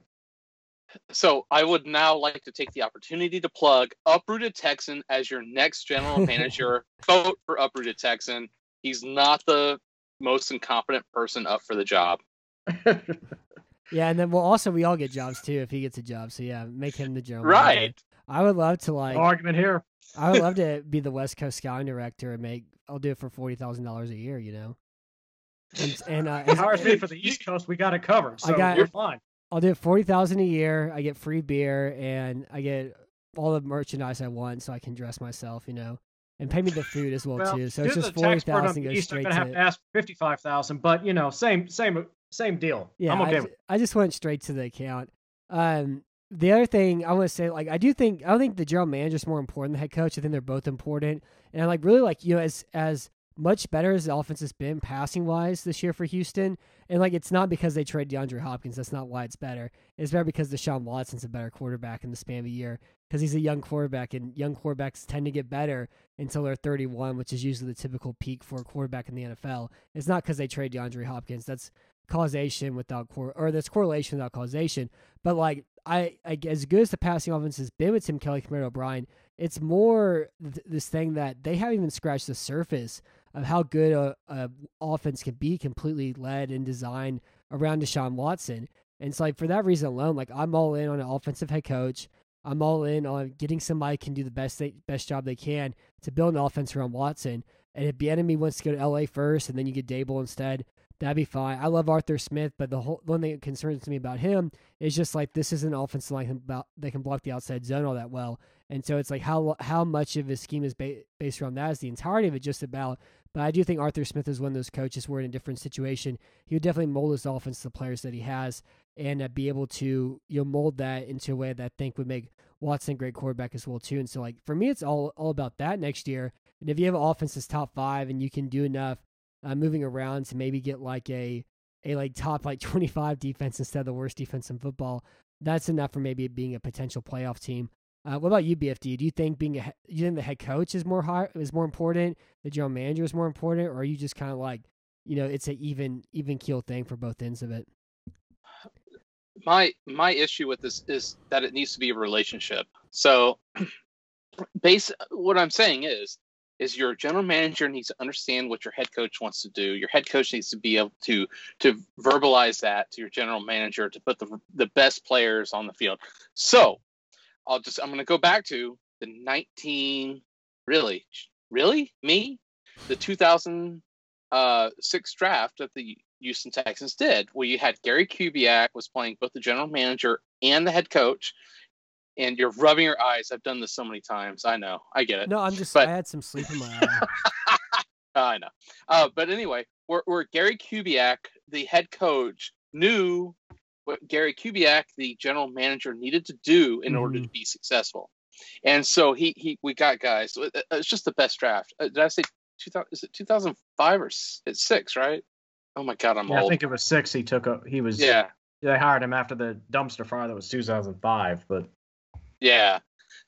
So I would now like to take the opportunity to plug Uprooted Texan as your next general manager. Vote for Uprooted Texan. He's not the most incompetent person up for the job. yeah, and then well, also we all get jobs too if he gets a job. So yeah, make him the general. Right. Manager. I would love to like no argument here. I would love to be the West Coast scouting director and make. I'll do it for forty thousand dollars a year. You know. And, and uh, as far as me for the East Coast, we got it covered. So I got, you're fine. I'll do it forty thousand a year. I get free beer and I get all the merchandise I want, so I can dress myself. You know, and pay me the food as well, well too. So it's just forty thousand goes straight I'm gonna to. have to ask fifty five thousand, but you know, same same same deal. Yeah, I'm okay I, with. I just went straight to the account. Um, the other thing I want to say, like, I do think I don't think the general manager is more important than the head coach. I think they're both important, and I like really like you know as as much better as the offense has been passing wise this year for Houston. And like it's not because they trade DeAndre Hopkins. That's not why it's better. It's better because Deshaun Watson's a better quarterback in the span of a year because he's a young quarterback, and young quarterbacks tend to get better until they're 31, which is usually the typical peak for a quarterback in the NFL. It's not because they trade DeAndre Hopkins. That's causation without cor- or that's correlation without causation. But like I, I as good as the passing offense has been with Tim Kelly, Commander O'Brien, it's more th- this thing that they haven't even scratched the surface of how good a, a offense can be completely led and designed around Deshaun Watson. And so like for that reason alone, like I'm all in on an offensive head coach. I'm all in on getting somebody can do the best they, best job they can to build an offense around Watson. And if Bieniemy wants to go to LA first and then you get Daboll instead, that'd be fine. I love Arthur Smith, but the whole one thing that concerns me about him is just like this is an offensive line about that can block the outside zone all that well. And so it's like how how much of his scheme is ba- based around that is the entirety of it just about but I do think Arthur Smith is one of those coaches where in a different situation, he would definitely mold his offense to the players that he has and uh, be able to you know mold that into a way that I think would make Watson a great quarterback as well too. And so like for me, it's all all about that next year. And if you have an offense that's top five and you can do enough uh, moving around to maybe get like a a like top like 25 defense instead of the worst defense in football, that's enough for maybe being a potential playoff team. Uh, what about you, BFD? Do you think being a you think the head coach is more high, is more important, the general manager is more important, or are you just kind of like, you know, it's an even even keel thing for both ends of it? My my issue with this is that it needs to be a relationship. So, base what I'm saying is is your general manager needs to understand what your head coach wants to do. Your head coach needs to be able to to verbalize that to your general manager to put the the best players on the field. So I'll just I'm going to go back to the 19 really really me the 2006 uh, draft that the Houston Texans did, where you had Gary Kubiak was playing both the general manager and the head coach, and you're rubbing your eyes. I've done this so many times. I know. I get it. No, I'm just. But... I had some sleep in my eye. I know. Uh, but anyway, where, where Gary Kubiak, the head coach, knew what Gary Kubiak, the general manager, needed to do in mm-hmm. order to be successful. And so he he we got guys. Uh, it's just the best draft. Uh, did I say 2000? Is it 2005 or it's six? Right? Oh my god, I'm yeah, old. I think it was six. He took a. He was. Yeah. They hired him after the dumpster fire that was 2005, but. Yeah.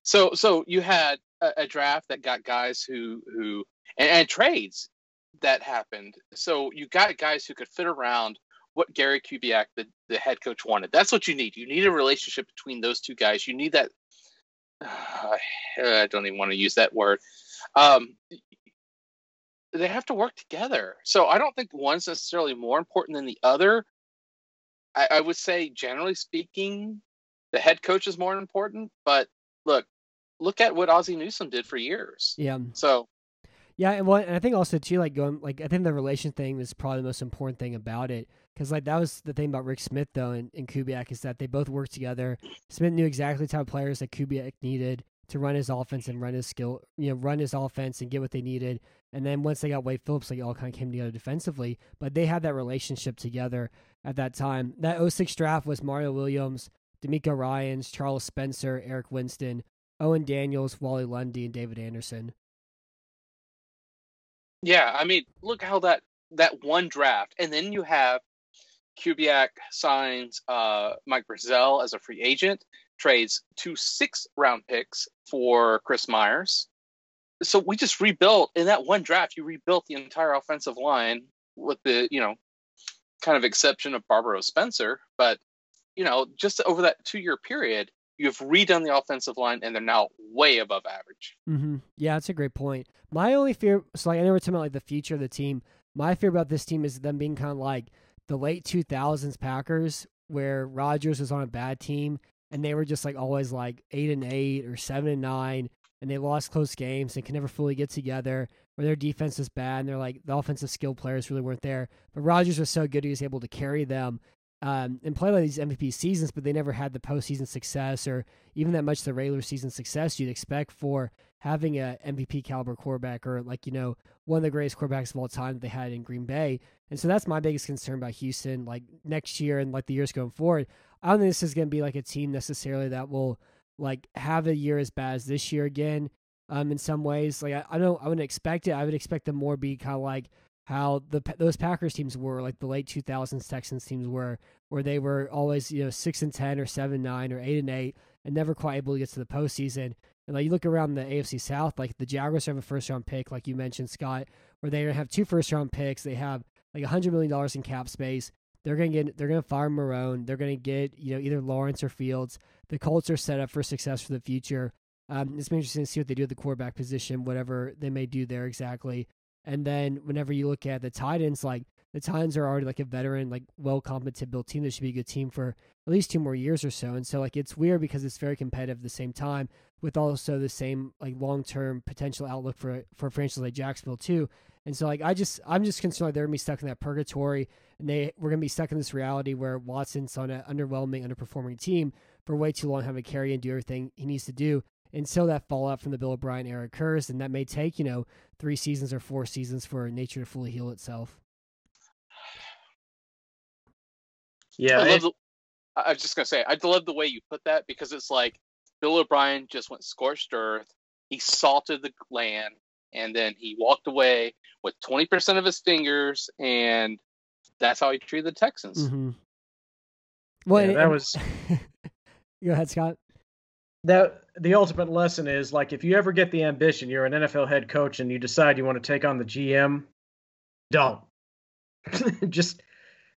So so you had a, a draft that got guys who who and, and trades that happened. So you got guys who could fit around what Gary Kubiak, the, the head coach, wanted. That's what you need. You need a relationship between those two guys. You need that. Uh, I don't even want to use that word. Um, they have to work together. So I don't think one's necessarily more important than the other. I, I would say, generally speaking, the head coach is more important. But look, look at what Ozzie Newsome did for years. Yeah. So yeah, and what and I think also too, like going like I think the relation thing is probably the most important thing about it because like that was the thing about Rick Smith though and, and Kubiak is that they both worked together. Smith knew exactly the type of players that Kubiak needed, to run his offense and run his skill, you know, run his offense and get what they needed. And then once they got Wade Phillips, like it all kind of came together defensively. But they had that relationship together at that time. That 06 draft was Mario Williams, DeMeco Ryans, Charles Spencer, Eric Winston, Owen Daniels, Wali Lundy, and David Anderson. Yeah, I mean, look how that that one draft, and then you have Kubiak signs uh, Mike Brisiel as a free agent, trades two six round picks for Chris Myers. So we just rebuilt in that one draft. You rebuilt the entire offensive line with the you know kind of exception of Barbaro Spencer, but you know just over that two year period, you've redone the offensive line and they're now way above average. Mm-hmm. Yeah, that's a great point. My only fear, so like I know we're talking about like the future of the team. My fear about this team is them being kind of like the late 2000s Packers, where Rodgers was on a bad team and they were just like always like eight and eight or seven and nine, and they lost close games and can never fully get together. Where their defense is bad and they're like the offensive skill players really weren't there. But Rodgers was so good he was able to carry them um, and play like these MVP seasons, but they never had the postseason success or even that much the regular season success you'd expect for having a MVP caliber quarterback or like you know one of the greatest quarterbacks of all time that they had in Green Bay. And so that's my biggest concern about Houston. Like next year and like the years going forward, I don't think this is going to be like a team necessarily that will like have a year as bad as this year again. Um, in some ways, like I, I don't, I wouldn't expect it. I would expect them more be kind of like how the those Packers teams were, like the late 2000s Texans teams were, where they were always you know six and ten or seven nine or eight and eight, and never quite able to get to the postseason. And like you look around the AFC South, like the Jaguars have a first round pick, like you mentioned, Scott, where they have two first round picks. They have like hundred million dollars in cap space. They're gonna get they're gonna fire Marrone. They're gonna get, you know, either Lawrence or Fields. The Colts are set up for success for the future. Um, it's been interesting to see what they do at the quarterback position, whatever they may do there exactly. And then whenever you look at the Titans, like the Titans are already like a veteran, like well competent built team. That should be a good team for at least two more years or so. And so like it's weird because it's very competitive at the same time, with also the same like long term potential outlook for for a franchise like Jacksonville too. And so like I just I'm just concerned like they're gonna be stuck in that purgatory and they we're gonna be stuck in this reality where Watson's on an underwhelming, underperforming team for way too long, having to carry and do everything he needs to do until that fallout from the Bill O'Brien era occurs, and that may take you know three seasons or four seasons for nature to fully heal itself. Yeah, I, love the, I was just gonna say I love the way you put that because it's like Bill O'Brien just went scorched earth. He salted the land, and then he walked away with twenty percent of his fingers, and that's how he treated the Texans. Mm-hmm. Well, Yeah, and- that was- Go ahead, Scott. That the ultimate lesson is like if you ever get the ambition, you're an NFL head coach and you decide you want to take on the GM, don't. Just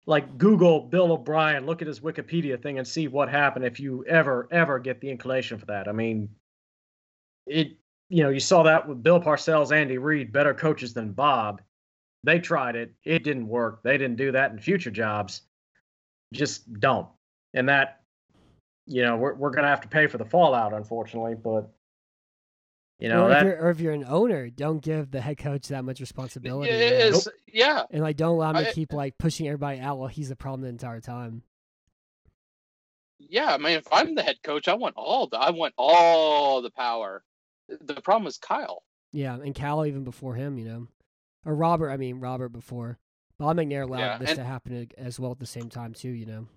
like Google Bill O'Brien, look at his Wikipedia thing and see what happened if you ever ever get the inclination for that. I mean, it you know, you saw that with Bill Parcells, Andy Reid, better coaches than Bob. They tried it, it didn't work. They didn't do that in future jobs. Just don't. And that you know, we're we're gonna have to pay for the fallout, unfortunately. But you know or, that if you're, or if you're an owner, don't give the head coach that much responsibility. Yeah, you know? it's- yeah, And like, don't allow him to I- keep like pushing everybody out while he's the problem the entire time. yeah. I mean, if I'm the head coach, I want all the I want all the power. The problem is Kyle. Yeah, and Cal even before him, you know, or Robert. I mean, Robert before. Bob McNair allowed Yeah, this and- to happen as well at the same time too. You know.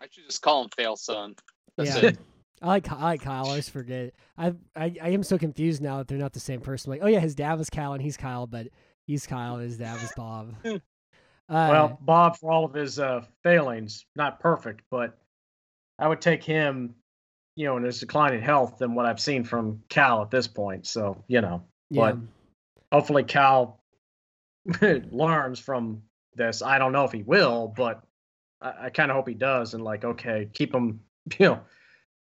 I should just call him fail son. That's yeah. it. I like I like Kyle. I always forget. I, I I am so confused now that they're not the same person. Like, oh yeah, his dad was Kyle and he's Kyle, but he's Kyle. His dad was Bob. Uh, well, Bob for all of his uh, failings, not perfect, but I would take him, you know, in his declining health than what I've seen from Cal at this point. So you know, yeah, but- hopefully Cal learns from this. I don't know if he will, but I, I kind of hope he does. And like, okay, keep him, you know,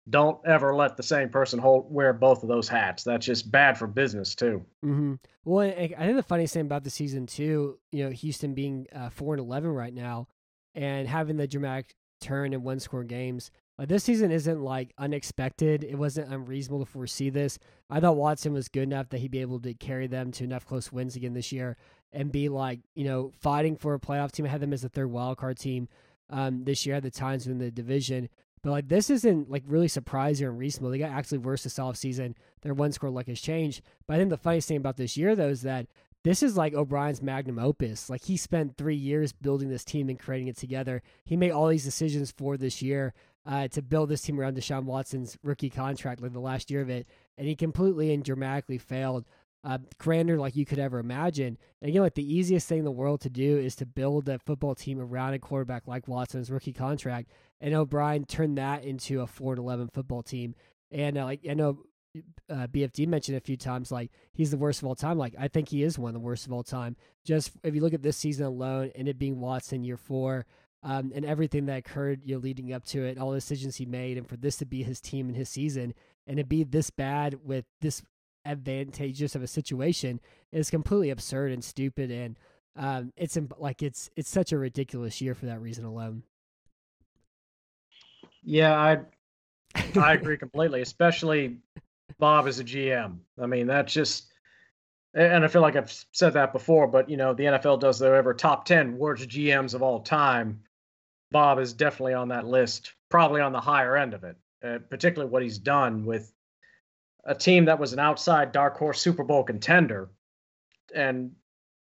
don't ever let the same person hold wear both of those hats. That's just bad for business too. hmm Well, I think the funniest thing about the season too, you know, Houston being uh, four and eleven right now, and having the dramatic turn in one score games. Like this season isn't like unexpected. It wasn't unreasonable to foresee this. I thought Watson was good enough that he'd be able to carry them to enough close wins again this year and be like, you know, fighting for a playoff team. I had them as a third wild card team um, this year. Had the times win the division, But like this isn't like really surprising or reasonable. They got actually worse this offseason. Their one score luck has changed. But I think the funniest thing about this year though is that this is like O'Brien's magnum opus. Like he spent three years building this team and creating it together. He made all these decisions for this year uh, to build this team around Deshaun Watson's rookie contract, like the last year of it, and he completely and dramatically failed. Uh, grander like you could ever imagine. And again, like the easiest thing in the world to do is to build a football team around a quarterback like Watson's rookie contract. And O'Brien turned that into a four and eleven football team. And uh, like I know uh, BFD mentioned a few times, like he's the worst of all time. Like I think he is one of the worst of all time. Just if you look at this season alone, and it being Watson year four, um, and everything that occurred, you know, leading up to it, all the decisions he made, and for this to be his team and his season, and to be this bad with this advantageous of a situation is completely absurd and stupid, and um, it's like it's it's such a ridiculous year for that reason alone. Yeah, I I agree completely, especially Bob as a GM. I mean, that's just and I feel like I've said that before, but you know, the NFL does their ever top 10 worst GMs of all time. Bob is definitely on that list, probably on the higher end of it, uh, particularly what he's done with a team that was an outside dark horse Super Bowl contender and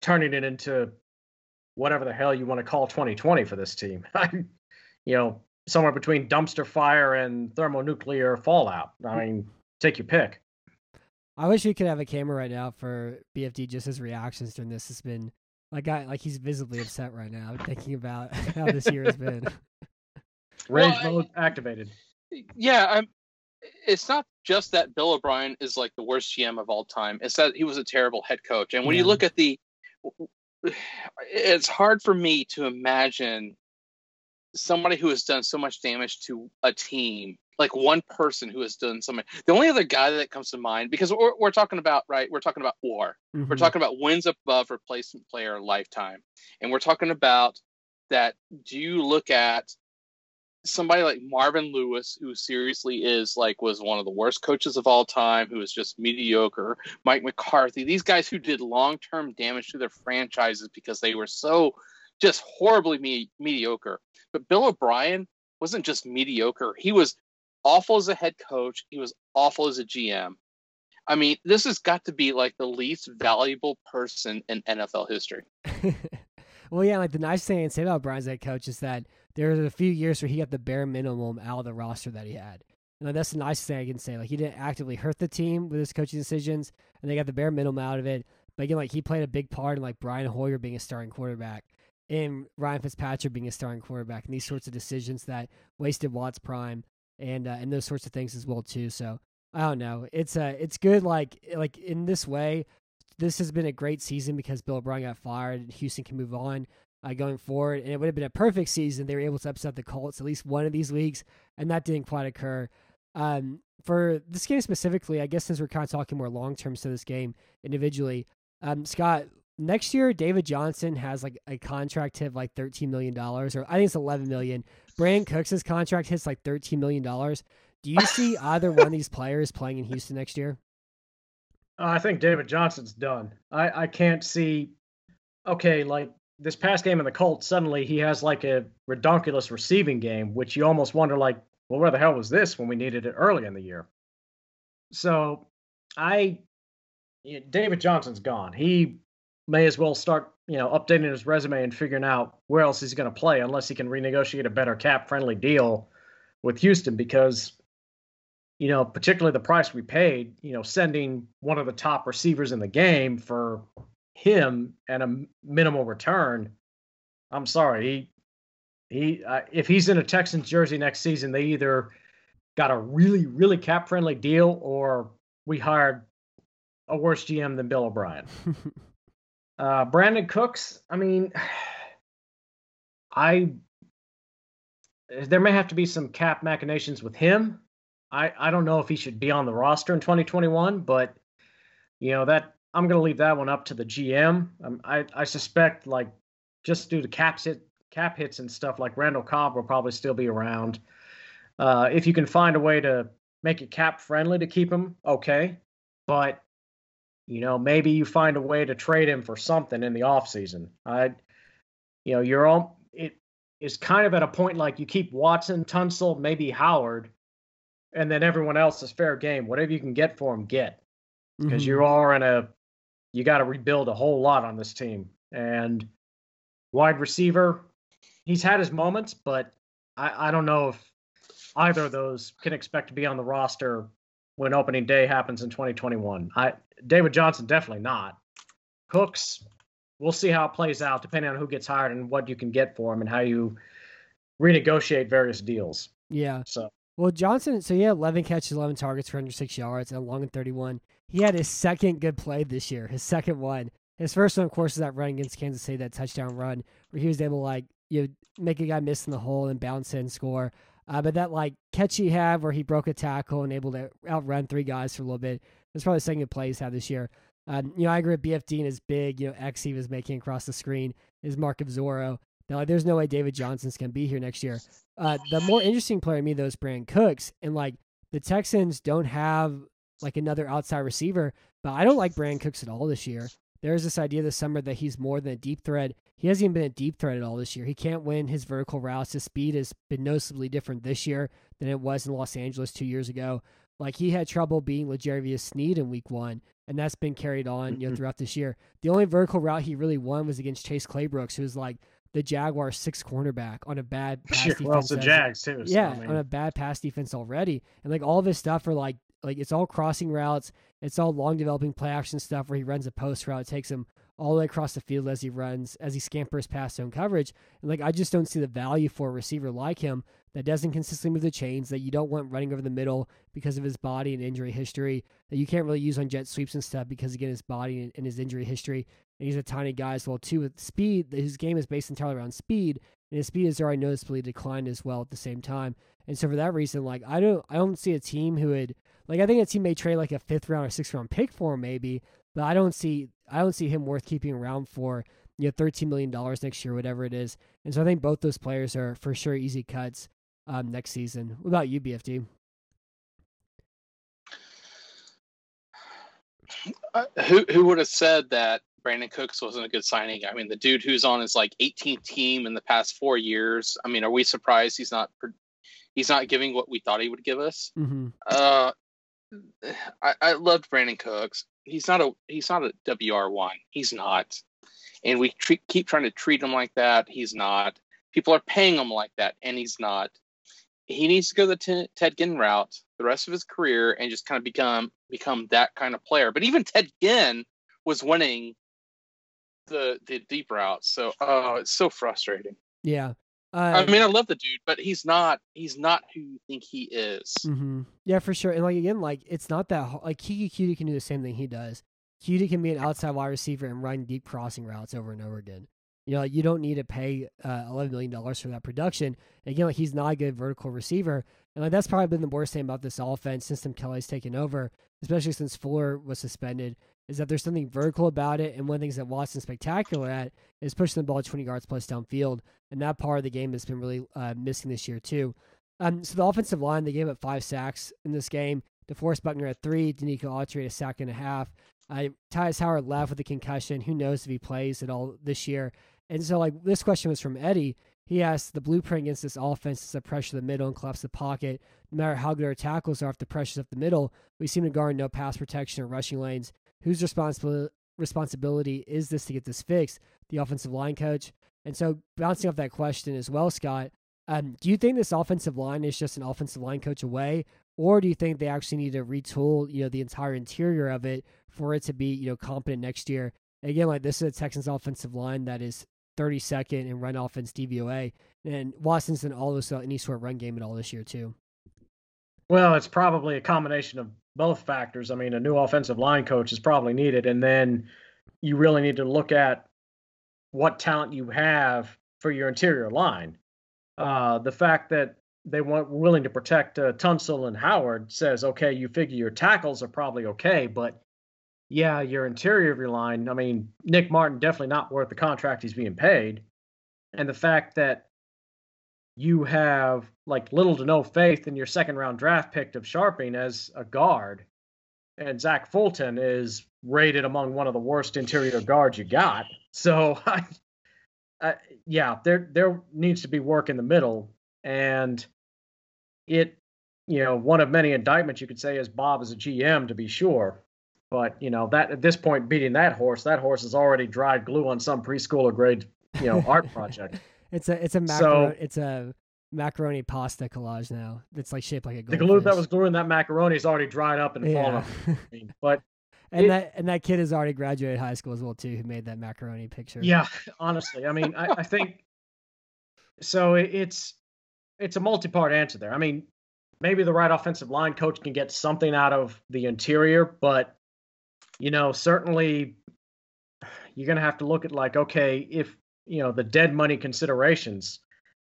turning it into whatever the hell you want to call 2020 for this team. you know, somewhere between dumpster fire and thermonuclear fallout. I mm. mean, take your pick. I wish we could have a camera right now for BFD just his reactions during this has been like I like he's visibly upset right now thinking about how this year has been. Rage well, mode activated. Yeah, I'm. It's not just that Bill O'Brien is like the worst GM of all time. It's that he was a terrible head coach. And when yeah. you look at the, it's hard for me to imagine somebody who has done so much damage to a team like one person who has done so much. The only other guy that comes to mind, because we're, we're talking about, right? We're talking about war. Mm-hmm. We're talking about wins above replacement player lifetime. And we're talking about that. Do you look at somebody like Marvin Lewis, who seriously is like, was one of the worst coaches of all time, who is just mediocre? Mike McCarthy, these guys who did long term damage to their franchises because they were so just horribly me- mediocre. But Bill O'Brien wasn't just mediocre. He was awful as a head coach. He was awful as a GM. I mean, this has got to be like the least valuable person in NFL history. well, yeah, like the nice thing can say about Brian's head coach is that there was a few years where he got the bare minimum out of the roster that he had. And that's the nice thing I can say. Like he didn't actively hurt the team with his coaching decisions, and they got the bare minimum out of it. But again, like he played a big part in like Brian Hoyer being a starting quarterback, and Ryan Fitzpatrick being a starting quarterback, and these sorts of decisions that wasted Watt's prime and uh, and those sorts of things as well too. So I don't know. It's uh it's good like like in this way. This has been a great season because Bill O'Brien got fired and Houston can move on uh, going forward. And it would have been a perfect season. They were able to upset the Colts at least one of these leagues, and that didn't quite occur. Um, for this game specifically, I guess since we're kind of talking more long term to this game individually, um, Scott, next year David Johnson has like a contract hit like thirteen million dollars, or I think it's eleven million. Brandin Cooks' contract hits like thirteen million dollars. Do you see either one of these players playing in Houston next year? I think David Johnson's done. I I can't see. Okay, like this past game in the Colts, suddenly he has like a redonkulous receiving game, which you almost wonder like, well, where the hell was this when we needed it early in the year? So, I David Johnson's gone. He may as well start, you know, updating his resume and figuring out where else he's going to play unless he can renegotiate a better cap friendly deal with Houston because you know, particularly the price we paid, you know, sending one of the top receivers in the game for him and a minimal return. I'm sorry, he he uh, if he's in a Texans jersey next season, they either got a really really cap friendly deal or we hired a worse GM than Bill O'Brien. Uh, Brandin Cooks, I mean, I there may have to be some cap machinations with him. I I don't know if he should be on the roster in 2021, but you know that I'm going to leave that one up to the GM. Um, I I suspect like just due to cap hit cap hits and stuff like Randall Cobb will probably still be around. Uh, if you can find a way to make it cap friendly to keep him, okay. But you know, maybe you find a way to trade him for something in the offseason. I, you know, you're all it. is kind of at a point like you keep Watson, Tunsil, maybe Howard, and then everyone else is fair game. Whatever you can get for him, get because Mhm. you are in a you got to rebuild a whole lot on this team. And wide receiver, he's had his moments, but I, I don't know if either of those can expect to be on the roster when opening day happens in 2021. I David Johnson definitely not. Cooks, we'll see how it plays out depending on who gets hired and what you can get for him and how you renegotiate various deals. yeah. So Well, Johnson, so yeah, 11 catches, 11 targets for 106 yards, and long and 31. He had his second good play this year, his second one. His first one, of course, is that run against Kansas City, that touchdown run, where he was able to, like, you know, make a guy miss in the hole and bounce in and score. Uh, but that, like, catch he had where he broke a tackle and able to outrun three guys for a little bit, was probably the second good play he's had this year. Um, you know, I agree with BFD and his big, you know, X he was making across the screen, his mark of Zorro. Now, like, there's no way David Johnson's going to be here next year. Uh, the more interesting player to me, though, is Brandin Cooks. And, like, the Texans don't have, like, another outside receiver, but I don't like Brandin Cooks at all this year. There's this idea this summer that he's more than a deep threat. He hasn't even been a deep threat at all this year. He can't win his vertical routes. His speed has been noticeably different this year than it was in Los Angeles two years ago. Like he had trouble being L'Jarius Sneed in week one, and that's been carried on, you know, throughout this year. The only vertical route he really won was against Chase Claybrooks, who's like the Jaguars' sixth cornerback on a bad pass Sure, defense. well, the Jags too. so, yeah, I mean, on a bad pass defense already, and like all this stuff are like like it's all crossing routes. It's all long developing play action stuff where he runs a post route, takes him all the way across the field as he runs, as he scampers past zone coverage. And like I just don't see the value for a receiver like him that doesn't consistently move the chains, that you don't want running over the middle because of his body and injury history, that you can't really use on jet sweeps and stuff because again his body and, his injury history. And he's a tiny guy as well too with speed. His game is based entirely around speed, and his speed has already noticeably declined as well at the same time. And so for that reason, like I don't I don't see a team who would like I think a team may trade like a fifth round or sixth round pick for him maybe, but I don't see I don't see him worth keeping around for you know thirteen million dollars next year, whatever it is. And so I think both those players are for sure easy cuts um, next season. What about you, BFD? Uh, who who would have said that Brandin Cooks wasn't a good signing? I mean, the dude who's on his like 18th team in the past four years. I mean, are we surprised he's not he's not giving what we thought he would give us? Mm-hmm. Uh, I, I loved Brandin Cooks. He's not a he's not a WR one. He's not, and we treat, keep trying to treat him like that. He's not. People are paying him like that, and he's not. He needs to go the t- Ted Ginn route the rest of his career and just kind of become become that kind of player. But even Ted Ginn was winning the the deep routes, so oh, it's so frustrating. Yeah. Uh, I mean, I love the dude, but he's not he's not who you think he is. hmm Yeah, for sure. And like again, like it's not that like Keke Coutee can do the same thing he does. Coutee can be an outside wide receiver and run deep crossing routes over and over again. You know, like, you don't need to pay uh, eleven million dollars for that production. And again, like he's not a good vertical receiver, and like that's probably been the worst thing about this offense since Tim Kelly's taken over, especially since Fuller was suspended. Is that there's something vertical about it, and one of the things that Watson's spectacular at is pushing the ball 20 yards plus downfield, and that part of the game has been really uh, missing this year too. Um, so the offensive line, they gave up five sacks in this game. DeForest Buckner at three, Denico Autry a sack and a half. Uh, Tytus Howard left with a concussion. Who knows if he plays at all this year? And so, like, this question was from Eddie. He asked, the blueprint against this offense is to pressure the middle and collapse the pocket. No matter how good our tackles are, if the pressure's up the middle, we seem to guard no pass protection or rushing lanes. Whose responsibility responsibility is this to get this fixed? The offensive line coach. And so, bouncing off that question as well, Scott, um, do you think this offensive line is just an offensive line coach away, or do you think they actually need to retool, you know, the entire interior of it for it to be, you know, competent next year? Again, like this is a Texans offensive line that is 32nd in run offense DVOA, and Watson's in all this any sort of run game at all this year too. Well, it's probably a combination of both factors. I mean, a new offensive line coach is probably needed, and then you really need to look at what talent you have for your interior line. Uh, the fact that they weren't willing to protect uh, Tunsil and Howard says, okay, you figure your tackles are probably okay, but yeah, your interior of your line. I mean, Nick Martin definitely not worth the contract he's being paid, and the fact that you have like little to no faith in your second round draft pick of Scharping as a guard, and Zach Fulton is rated among one of the worst interior guards you got. So I, uh, yeah, there there needs to be work in the middle, and it, you know, one of many indictments you could say is Bob as a GM to be sure, but you know that at this point beating that horse, that horse is already dried glue on some preschooler grade, you know, art project. It's a it's a macaroni it's a macaroni pasta collage now. It's like shaped like a The glue that was gluing that macaroni is already dried up and fallen. yeah. off. But and It- that and that kid has already graduated high school as well too, who made that macaroni picture. Yeah, honestly, I mean, I, I think so. it- It's it's a multi-part answer there. I mean, maybe the right offensive line coach can get something out of the interior, but you know, certainly you're gonna have to look at like, okay, if you know the dead money considerations,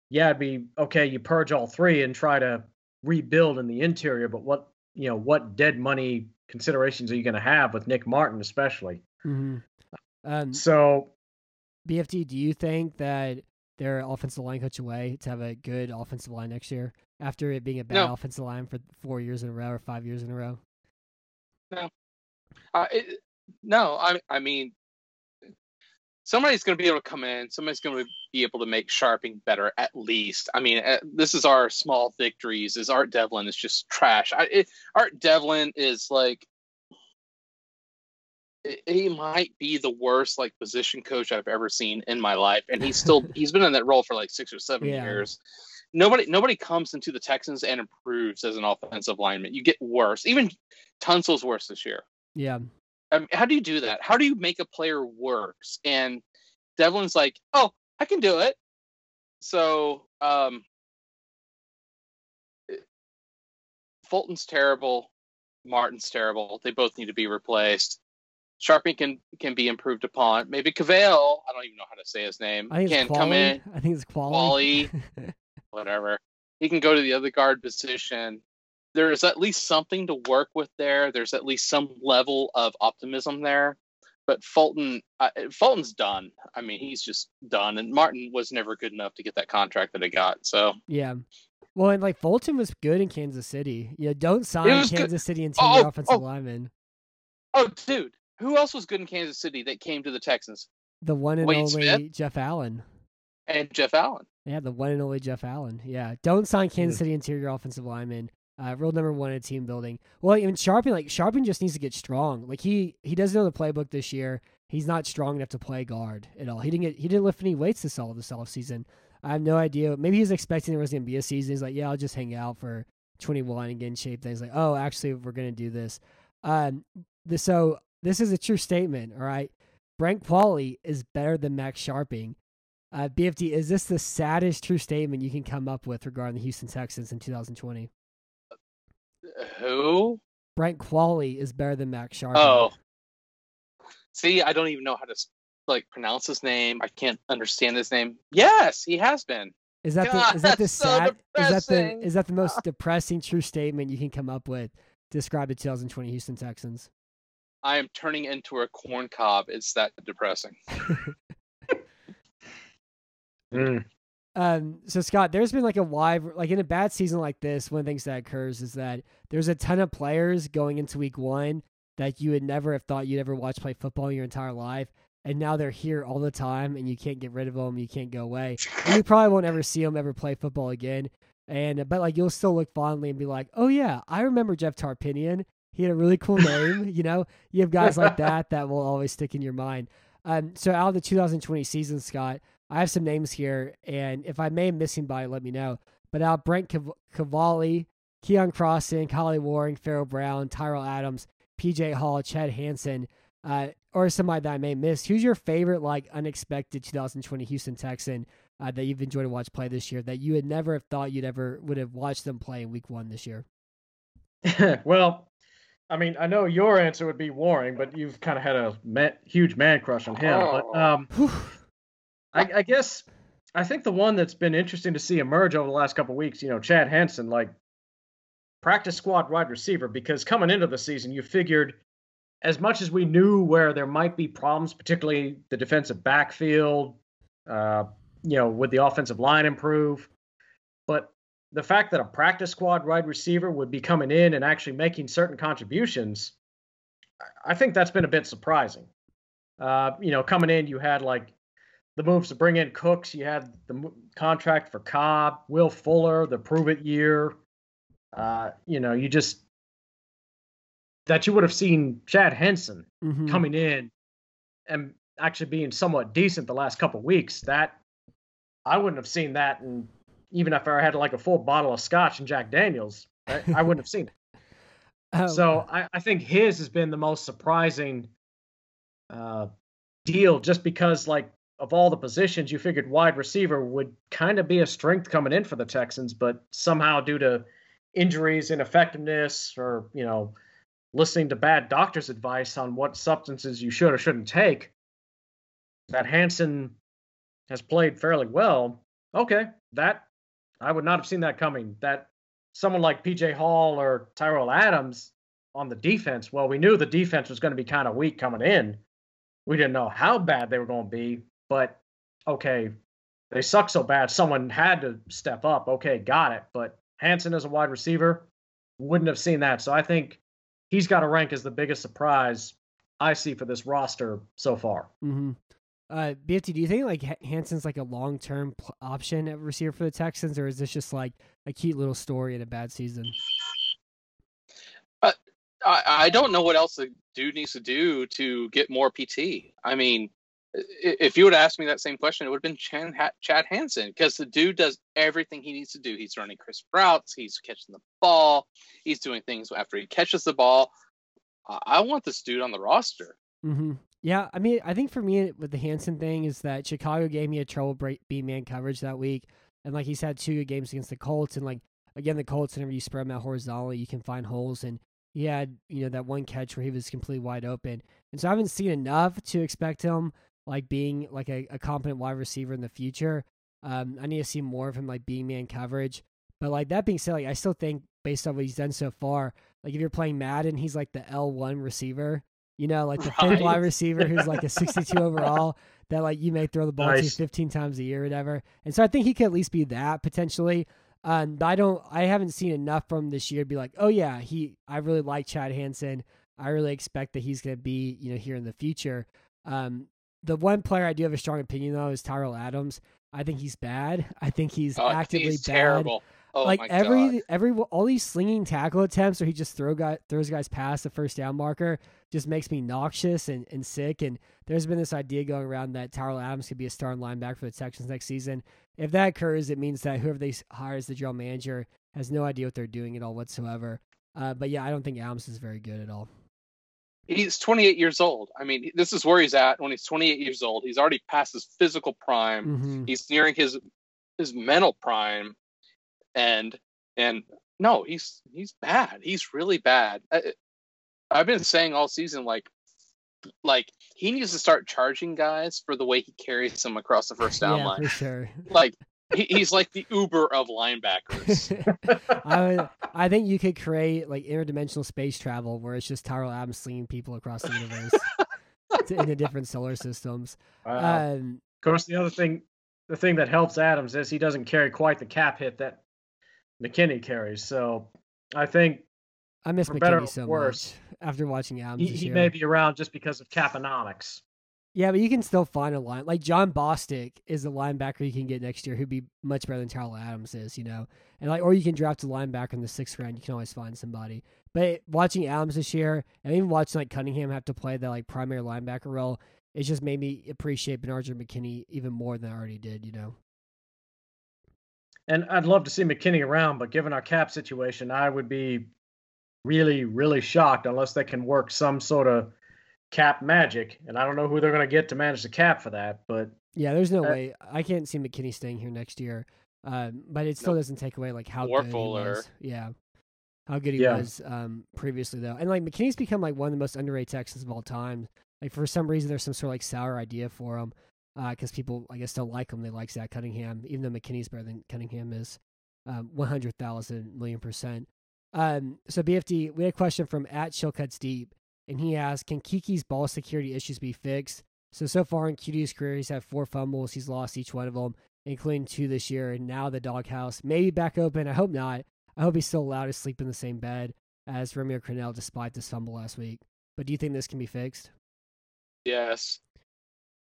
yeah, it'd be okay. You purge all three and try to rebuild in the interior, but what you know, what dead money considerations are you gonna have with Nick Martin, especially? hmm Um, So BFD, do you think that their offensive line coach away to have a good offensive line next year after it being a bad No. offensive line for four years in a row or five years in a row? Uh, it, no, I I mean, somebody's going to be able to come in. Somebody's going to be able to make Scharping better at least. I mean, uh, this is our small victories. Is Art Devlin is just trash. I, it, Art Devlin is like. He might be the worst like position coach I've ever seen in my life, and he's still he's been in that role for like six or seven Yeah. years. Nobody nobody comes into the Texans and improves as an offensive lineman. You get worse. Even Tunsil's worse this year. Yeah. I mean, how do you do that? How do you make a player worse? And Devlin's like, oh, I can do it. So, um, Fulton's terrible. Martin's terrible. They both need to be replaced. Sharpie can can be improved upon. Maybe Cavale, I don't even know how to say his name, I can come in, I think it's quality. whatever. He can go to the other guard position. There's at least something to work with there. There's at least some level of optimism there. But Fulton, uh, Fulton's done. I mean, he's just done. And Martin was never good enough to get that contract that he got. So, yeah. Well, and like Fulton was good in Kansas City. Yeah, don't sign was good. Kansas City interior Oh, offensive oh. lineman. oh, dude, who else was good in Kansas City that came to the Texans? The one and Wade only Smith? Jeff Allen. And Jeff Allen. Yeah, the one and only Jeff Allen. Yeah, don't sign Kansas. City interior offensive lineman. Uh, rule number one in team building. Well, even Scharping, like Scharping, just needs to get strong. Like he he doesn't know the playbook this year. He's not strong enough to play guard at all. He didn't get he didn't lift any weights this all this off season. I have no idea. Maybe he's expecting there was gonna be a season. He's like, yeah, I'll just hang out for 21 and get in shape. Then he's like, oh, actually, we're gonna do this. Um, this, so this is a true statement. All right, Brent Qualley is better than Max Scharping. Uh, BFD, is this the saddest true statement you can come up with regarding the Houston Texans in 2020? Who? Brent Qualley is better than Max Sharp. Oh. See, I don't even know how to like pronounce his name. I can't understand his name. Yes, he has been. is that God, the is that the that's so sad is that the is that the most depressing true statement you can come up with to describe the 2020 Houston Texans? I am turning into a corn cob. It's that depressing. mm, Um, so Scott, there's been like a wide, like in a bad season like this, one of the things that occurs is that there's a ton of players going into week one that you would never have thought you'd ever watch play football in your entire life. And now they're here all the time and you can't get rid of them. You can't go away. And you probably won't ever see them ever play football again. And, but like, you'll still look fondly and be like, oh yeah, I remember Jeff Tarpinian. He had a really cool name. you know, you have guys like that that will always stick in your mind. Um, so out of the 2020 season, Scott, I have some names here, and if I may be missing by, let me know. But out Brent Cav- Cavalli, Keion Crossen, Kahale Warring, Pharaoh Brown, Tyrell Adams, PJ Hall, Chad Hansen, uh, or somebody that I may miss. Who's your favorite, like, unexpected 2020 Houston Texan uh, that you've enjoyed to watch play this year that you would never have thought you'd ever would have watched them play in week one this year? well, I mean, I know your answer would be Warring, but you've kind of had a ma- huge man crush on him. But Oh. um, Whew. I, I guess I think the one that's been interesting to see emerge over the last couple weeks, you know, Chad Hansen, like practice squad wide receiver, because coming into the season, you figured as much as we knew where there might be problems, particularly the defensive backfield, uh, you know, would the offensive line improve? But the fact that a practice squad wide receiver would be coming in and actually making certain contributions, I think that's been a bit surprising. Uh, you know, coming in, you had like the moves to bring in Cooks. You had the contract for Cobb, Will Fuller, the prove it year. Uh, you know, you just that you would have seen Chad Hansen mm-hmm. coming in and actually being somewhat decent the last couple weeks. That I wouldn't have seen that, and even if I had like a full bottle of scotch and Jack Daniels, I, I wouldn't have seen it. Oh. So I, I, think his has been the most surprising uh, deal, just because like of all the positions, you figured wide receiver would kind of be a strength coming in for the Texans, but somehow due to injuries, ineffectiveness, or you know, listening to bad doctor's advice on what substances you should or shouldn't take, that Hansen has played fairly well. Okay, that I would not have seen that coming. That someone like PJ Hall or Tyrell Adams on the defense, well, we knew the defense was going to be kind of weak coming in. We didn't know how bad they were going to be, but okay, they suck so bad, someone had to step up. Okay, got it. But Hansen as a wide receiver, wouldn't have seen that. So I think he's got to rank as the biggest surprise I see for this roster so far. Mm-hmm. Uh, BFD, do you think like Hansen's like a long term pl- option at receiver for the Texans, or is this just like a cute little story in a bad season? Uh, I, I don't know what else the dude needs to do to get more PT. I mean, if you would ask me that same question, it would have been Chan, Chad Hansen because the dude does everything he needs to do. He's running crisp routes, he's catching the ball, he's doing things after he catches the ball. I want this dude on the roster. Mm-hmm. Yeah, I mean, I think for me with the Hansen thing is that Chicago gave me a trouble break B man coverage that week, and like he's had two games against the Colts, and like again the Colts, whenever you spread them out horizontally, you can find holes, and he had you know that one catch where he was completely wide open, and so I haven't seen enough to expect him like being like a, a competent wide receiver in the future. Um, I need to see more of him like being man coverage, but like that being said, like I still think based on what he's done so far, like if you're playing Madden, he's like the L one receiver you know, like the right. fifth wide receiver who's like a 62 overall that like you may throw the ball nice. to 15 times a year or whatever. And so I think he could at least be that potentially. Um, but I don't, I haven't seen enough from this year to be like, oh yeah, he, I really like Chad Hansen. I really expect that he's going to be, you know, here in the future. Um, the one player I do have a strong opinion though is Tyrell Adams. I think he's bad. I think he's oh, actively he's bad. Terrible. Oh like every God. every all these slinging tackle attempts where he just throw guy throws guys past the first down marker just makes me noxious and, and sick. And there's been this idea going around that Tyrell Adams could be a starting linebacker for the Texans next season. If that occurs, it means that whoever they hire as the general manager has no idea what they're doing at all whatsoever. Uh, but yeah, I don't think Adams is very good at all. He's 28 years old. I mean, this is where he's at when he's 28 years old. He's already past his physical prime. Mm-hmm. He's nearing his his mental prime and and no, he's he's bad. He's really bad. I, I've been saying all season like like he needs to start charging guys for the way he carries them across the first down yeah, line. For sure. Like he, he's like the Uber of linebackers. I would, I think you could create like interdimensional space travel where it's just Tyrell Adams slinging people across the universe to, into different solar systems. Wow. Um, of course, the other thing, the thing that helps Adams is he doesn't carry quite the cap hit that McKinney carries. So I think I miss McKinney so worse, much after watching Adams. He, he may be around just because of caponomics. Yeah, but you can still find a line like Jon Bostic is a linebacker you can get next year who'd be much better than Tyrell Adams is, you know, and like or you can draft a linebacker in the sixth round. You can always find somebody. But watching Adams this year, and even watching like Cunningham have to play that like primary linebacker role, it just made me appreciate Benardrick McKinney even more than I already did, you know. And I'd love to see McKinney around, but given our cap situation, I would be really, really shocked unless they can work some sort of cap magic. And I don't know who they're going to get to manage the cap for that. But yeah, there's no uh, way I can't see McKinney staying here next year. Um, but it still no. doesn't take away like how good Fuller. he was. Yeah, how good he yeah. was um, previously though. And like McKinney's become like one of the most underrated Texans of all time. Like for some reason, there's some sort of like sour idea for him because uh, people I guess don't like him. They like Zach Cunningham, even though McKinney's better than Cunningham is. Um, 100,000 million percent. Um, so BFD, we had a question from at Shillcuts Deep, and he asked, "Can Keke's ball security issues be fixed?" So so far in Coutee's career, he's had four fumbles. He's lost each one of them, including two this year. And now the doghouse maybe back open. I hope not. I hope he's still allowed to sleep in the same bed as Romeo Crennel, despite this fumble last week. But do you think this can be fixed? Yes.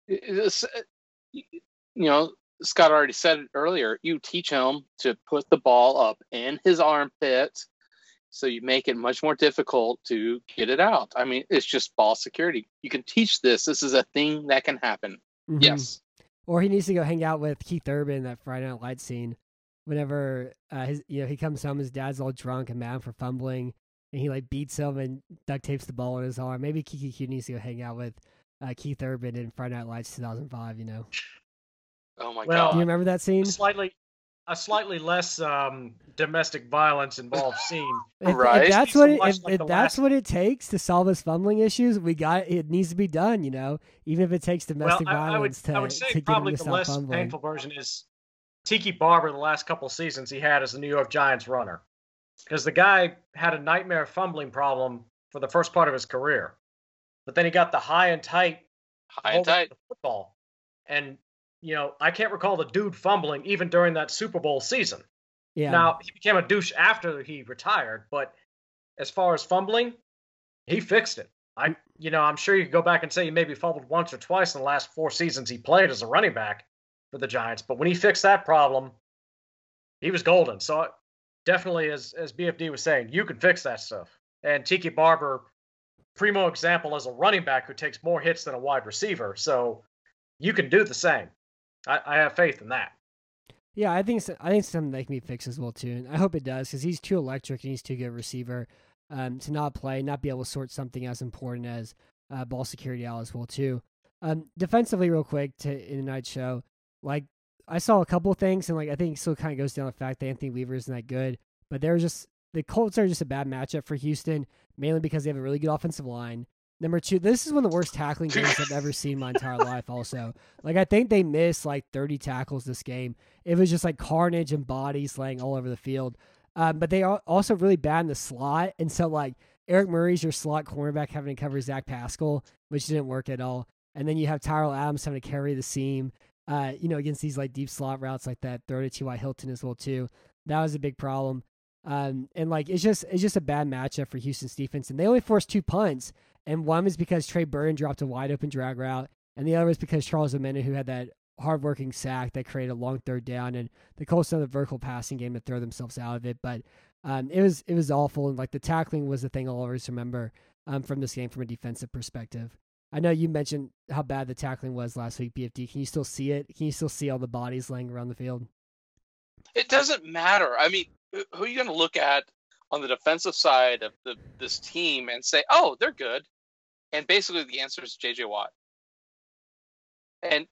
It's, uh, you know, Scott already said it earlier. You teach him to put the ball up in his armpit, so you make it much more difficult to get it out. I mean, it's just ball security. You can teach this. This is a thing that can happen. Mhm. Yes. Or he needs to go hang out with Keith Urban that Friday Night Lights scene. Whenever uh, his, you know, he comes home, his dad's all drunk and mad for fumbling, and he like beats him and duct tapes the ball in his arm. Maybe Keke Q needs to go hang out with uh, Keith Urban in Friday Night Lights 2005. You know, Oh my Well, do you remember that scene? Slightly, a slightly less um, domestic violence involved scene. If, Right. if that's what it, if, like if that's last- what it takes to solve his fumbling issues, we got it needs to be done. You know, even if it takes Well, domestic I, I would, violence to I would say get him probably to the stop less fumbling. painful version is Tiki Barber. The last couple seasons he had as the New York Giants runner, because the guy had a nightmare fumbling problem for the first part of his career, but then he got the high and tight High and tight. football, and you know I can't recall the dude fumbling even during that Super Bowl season. Yeah. Now he became a douche after he retired, but as far as fumbling, he fixed it. I, you know, I'm sure you could go back and say he maybe fumbled once or twice in the last four seasons he played as a running back for the Giants, but when he fixed that problem, he was golden. So definitely, as as BFD was saying, you can fix that stuff. And Tiki Barber, primo example as a running back who takes more hits than a wide receiver, so you can do the same. I, I have faith in that. Yeah, I think I think something that can be fixed as well too, and I hope it does because he's too electric and he's too good receiver um, to not play, not be able to sort something as important as uh, ball security out as well too. Um, defensively, real quick to in the night show, like I saw a couple things, and like I think still kind of goes down the fact that Anthony Weaver isn't that good, but they're just the Colts are just a bad matchup for Houston, mainly because they have a really good offensive line. Number two, this is one of the worst tackling games I've ever seen in my entire life. Also, like I think they missed like 30 tackles this game. It was just like carnage and bodies laying all over the field. Um, but they are also really bad in the slot, and so like Eric Murray's your slot cornerback having to cover Zach Pascal, which didn't work at all. And then you have Tyrell Adams having to carry the seam, uh, you know, against these like deep slot routes like that. Throw to T.Y. Hilton as well too. That was a big problem. Um, and like it's just it's just a bad matchup for Houston's defense, and they only forced two punts, and one was because Trey Burton dropped a wide open drag route, and the other was because Charles Omenihu, who had that hardworking sack that created a long third down, and the Colts had the vertical passing game to throw themselves out of it. But um, it was it was awful, and like the tackling was the thing I'll always remember um, from this game from a defensive perspective. I know you mentioned how bad the tackling was last week, BFD. Can you still see it? Can you still see all the bodies laying around the field? It doesn't matter. I mean, who who are you going to look at on the defensive side of the, this team and say, "Oh, they're good," and basically the answer is J.J. Watt. And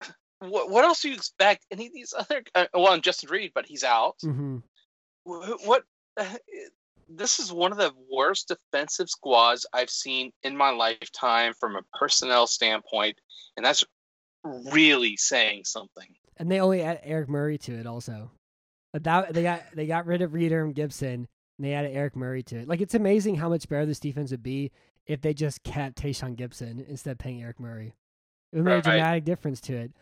what what else do you expect? Any of these other? Uh, well, and Justin Reid, but he's out. Mm-hmm. Wh- What? This is one of the worst defensive squads I've seen in my lifetime from a personnel standpoint, and that's really saying something. And they only add Eric Murray to it also. That they got they got rid of Reader and Gipson and they added Eric Murray to it. Like it's amazing how much better this defense would be if they just kept Tashaun Gipson instead of paying Eric Murray. It would make a dramatic difference to it.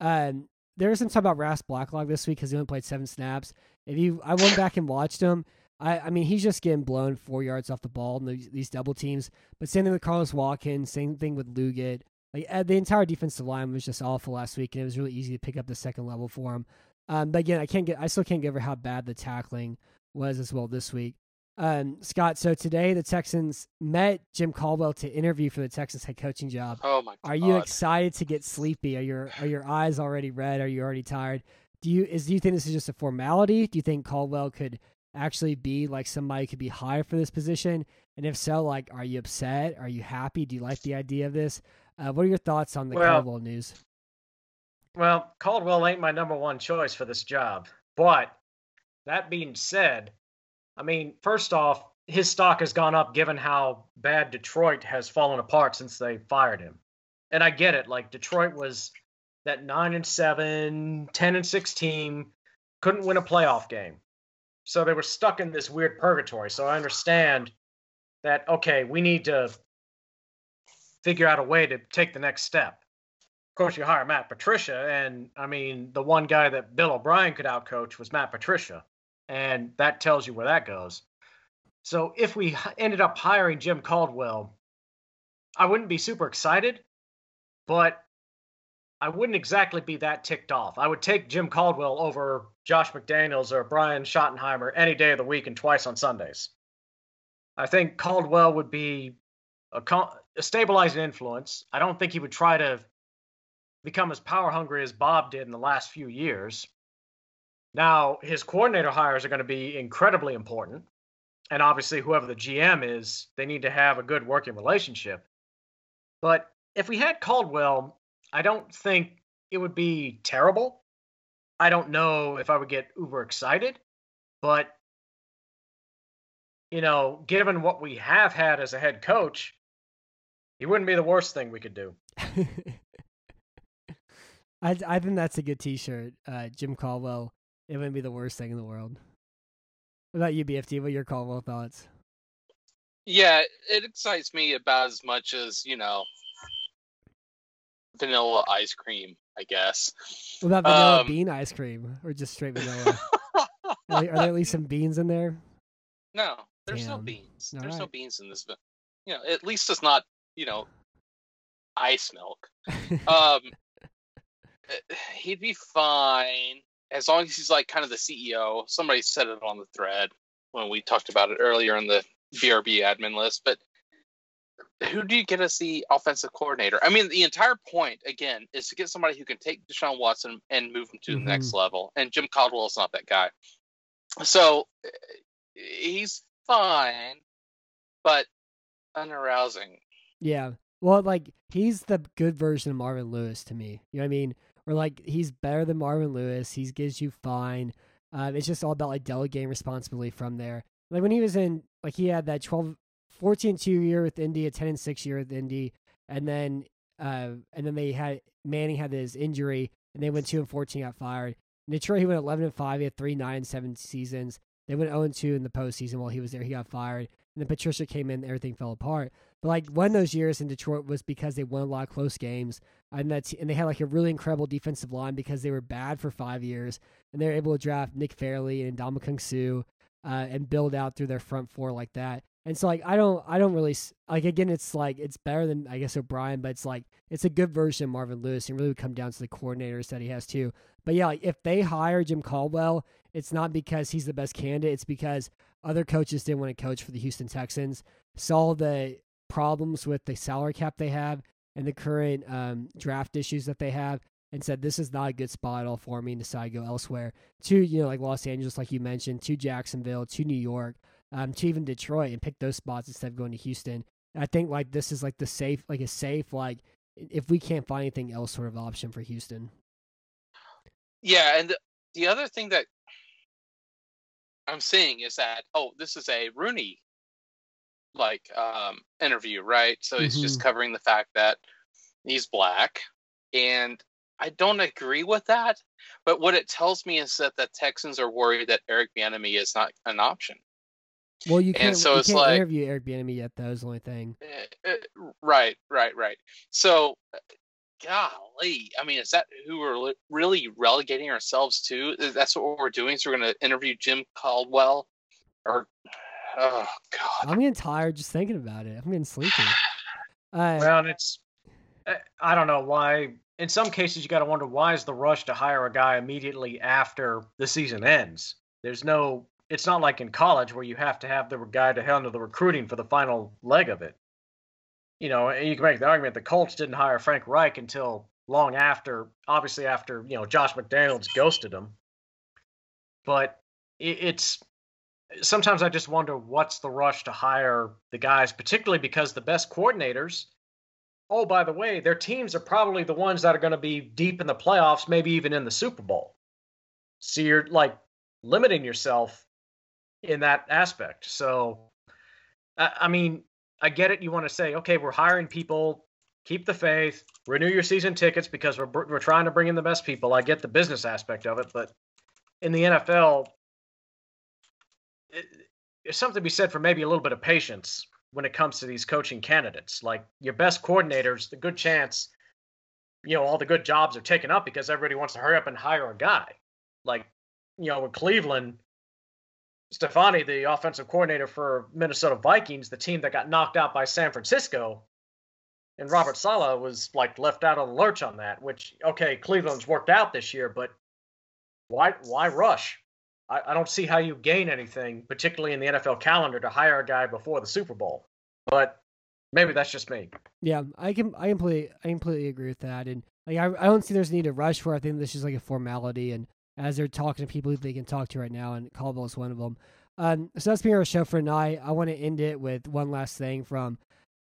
Um, there was some talk about Ross Blacklock this week because he only played seven snaps. If you, I went back and watched him. I, I mean, he's just getting blown four yards off the ball in these, these double teams. But same thing with Carlos Watkins. Same thing with Luget. Like uh, the entire defensive line was just awful last week, and it was really easy to pick up the second level for him. Um, but again, I can't get, I still can't get over how bad the tackling was as well this week. Um, Scott, so today the Texans met Jim Caldwell to interview for the Texans head coaching job. Oh my god! Are you excited to get sleepy? Are your are your eyes already red? Are you already tired? Do you is do you think this is just a formality? Do you think Caldwell could actually be like somebody could be hired for this position? And if so, like, are you upset? Are you happy? Do you like the idea of this? Uh, what are your thoughts on the Well- Caldwell news? Well, Caldwell ain't my number one choice for this job. But that being said, I mean, first off, his stock has gone up given how bad Detroit has fallen apart since they fired him. And I get it. Like Detroit was that 9 and 7, 10 and 6 team, couldn't win a playoff game. So they were stuck in this weird purgatory. So I understand that okay, we need to figure out a way to take the next step of course, you hire Matt Patricia, and I mean, the one guy that Bill O'Brien could outcoach was Matt Patricia, and that tells you where that goes. So if we ended up hiring Jim Caldwell, I wouldn't be super excited, but I wouldn't exactly be that ticked off. I would take Jim Caldwell over Josh McDaniels or Brian Schottenheimer any day of the week and twice on Sundays. I think Caldwell would be a, a stabilizing influence. I don't think he would try to become as power hungry as Bob did in the last few years. Now, his coordinator hires are going to be incredibly important. And obviously, whoever the GM is, they need to have a good working relationship. But if we had Caldwell, I don't think it would be terrible. I don't know if I would get uber excited, but you know, given what we have had as a head coach, he wouldn't be the worst thing we could do. I I think that's a good T-shirt, uh, Jim Caldwell. It wouldn't be the worst thing in the world. What about you, BFD? What are your Caldwell thoughts? Yeah, it excites me about as much as you know vanilla ice cream, I guess. What about vanilla um, bean ice cream or just straight vanilla? are, there, are, there, at least some beans in there? No, there's Damn. no beans. All there's right. no beans in this. You know, at least it's not you know ice milk. um, eh, he'd be fine as long as he's like kind of the CEO. Somebody said it on the thread when we talked about it earlier in the BRB admin list, but who do you get as the offensive coordinator? I mean, the entire point again is to get somebody who can take Deshaun Watson and move him to mm-hmm. the next level. And Jim Caldwell is not that guy. So he's fine, but unarousing. Yeah. Well, like he's the good version of Marvin Lewis to me. You know what I mean? Or like he's better than Marvin Lewis. He gives you fine. Um, it's just all about like delegating responsibility from there. Like when he was in, like he had that 12, 14 2 year with Indy, a 10 and 6 year with Indy, and then uh, and then they had Manning had his injury, and they went 2 and 14, got fired. In Detroit, he went 11 and 5, he had 3 9 and 7 seasons. They went 0 and 2 in the postseason while he was there. He got fired. And then Patricia came in, everything fell apart. But like one of those years in Detroit was because they won a lot of close games, and that's and they had like a really incredible defensive line because they were bad for five years, and they were able to draft Nick Fairley and Ndamukong Suh, uh, and build out through their front four like that. And so like I don't I don't really like again it's like it's better than I guess O'Brien, but it's like it's a good version of Marvin Lewis and really would come down to the coordinators that he has too. But yeah, like if they hire Jim Caldwell, it's not because he's the best candidate, it's because other coaches didn't want to coach for the Houston Texans, saw the problems with the salary cap they have and the current um, draft issues that they have, and said this is not a good spot at all for me and decided to go elsewhere to you know like Los Angeles, like you mentioned, to Jacksonville, to New York um, to even Detroit and pick those spots instead of going to Houston. I think like this is like the safe, like a safe, like if we can't find anything else, sort of option for Houston. Yeah, and the other thing that I'm seeing is that oh, this is a Rooney like um interview, right? So he's mm-hmm. just covering the fact that he's black, and I don't agree with that. But what it tells me is that the Texans are worried that Eric Bieniemy is not an option. Well, you can't. so you it's can't like, interview Eric Bieniemy yet. That was the only thing. Uh, right, right, right. So, golly, I mean, is that who we're really relegating ourselves to? That's what we're doing. So we're going to interview Jim Caldwell, or oh god, I'm getting tired just thinking about it. I'm getting sleepy. Uh, well, it's eh, I don't know why. In some cases, you got to wonder why is the rush to hire a guy immediately after the season ends. There's no it's not like in college where you have to have the guy to handle the recruiting for the final leg of it. You know, you can make the argument the Colts didn't hire Frank Reich until long after, obviously after you know Josh McDaniels ghosted him. But it's sometimes I just wonder what's the rush to hire the guys, particularly because the best coordinators. Oh, by the way, their teams are probably the ones that are going to be deep in the playoffs, maybe even in the Super Bowl. So you're like limiting yourself in that aspect. So, I mean, I get it. You want to say, okay, we're hiring people, keep the faith, renew your season tickets because we're we're trying to bring in the best people. I get the business aspect of it, but in the NFL, there's something to be said for maybe a little bit of patience when it comes to these coaching candidates. Like your best coordinators, the good chance, you know, all the good jobs are taken up because everybody wants to hurry up and hire a guy. Like, you know, with Cleveland, Stefanski, the offensive coordinator for Minnesota Vikings, the team that got knocked out by San Francisco, and Robert Saleh was like left out on the lurch on that. Which okay, Cleveland's worked out this year, but why why rush? I, I don't see how you gain anything, particularly in the NFL calendar, to hire a guy before the Super Bowl. But maybe that's just me. Yeah, I can I completely I completely agree with that, and like I I don't see there's a need to rush for. I think this is like a formality, and as they're talking to people they can talk to right now, and Caldwell is one of them. Um, so that's been our show for tonight. I want to end it with one last thing from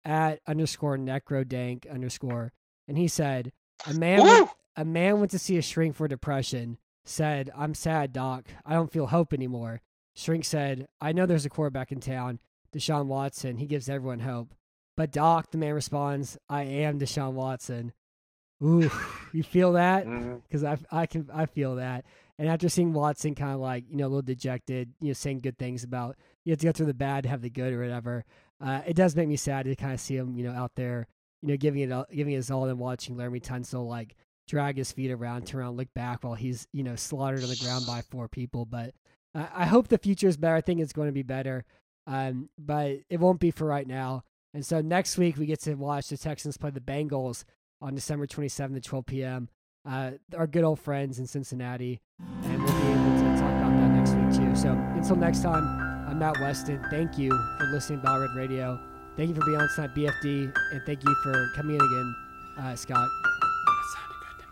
at underscore necrodank underscore, and he said, "A man, went, a man went to see a shrink for depression. Said, I'm sad, doc. I don't feel hope anymore. Shrink said, I know there's a quarterback in town, Deshaun Watson. He gives everyone hope. But Doc, the man responds, I am Deshaun Watson. Ooh, you feel that? Because mm-hmm. I, I can, I feel that. And after seeing Watson kind of like, you know, a little dejected, you know, saying good things about you have to go through the bad to have the good or whatever, uh, it does make me sad to kind of see him, you know, out there, you know, giving it, giving his all and watching Laremy Tunsil like drag his feet around, turn around, look back while he's, you know, slaughtered on the ground by four people. But uh, I hope the future is better. I think it's going to be better, um, but it won't be for right now. And so next week we get to watch the Texans play the Bengals on December 27th at 12 p.m. Uh, our good old friends in Cincinnati, and we'll be able to talk about that next week too. So until next time, I'm Matt Weston. Thank you for listening to Battle Red Radio. Thank you for being on tonight, BFD, and thank you for coming in again, uh, Scott.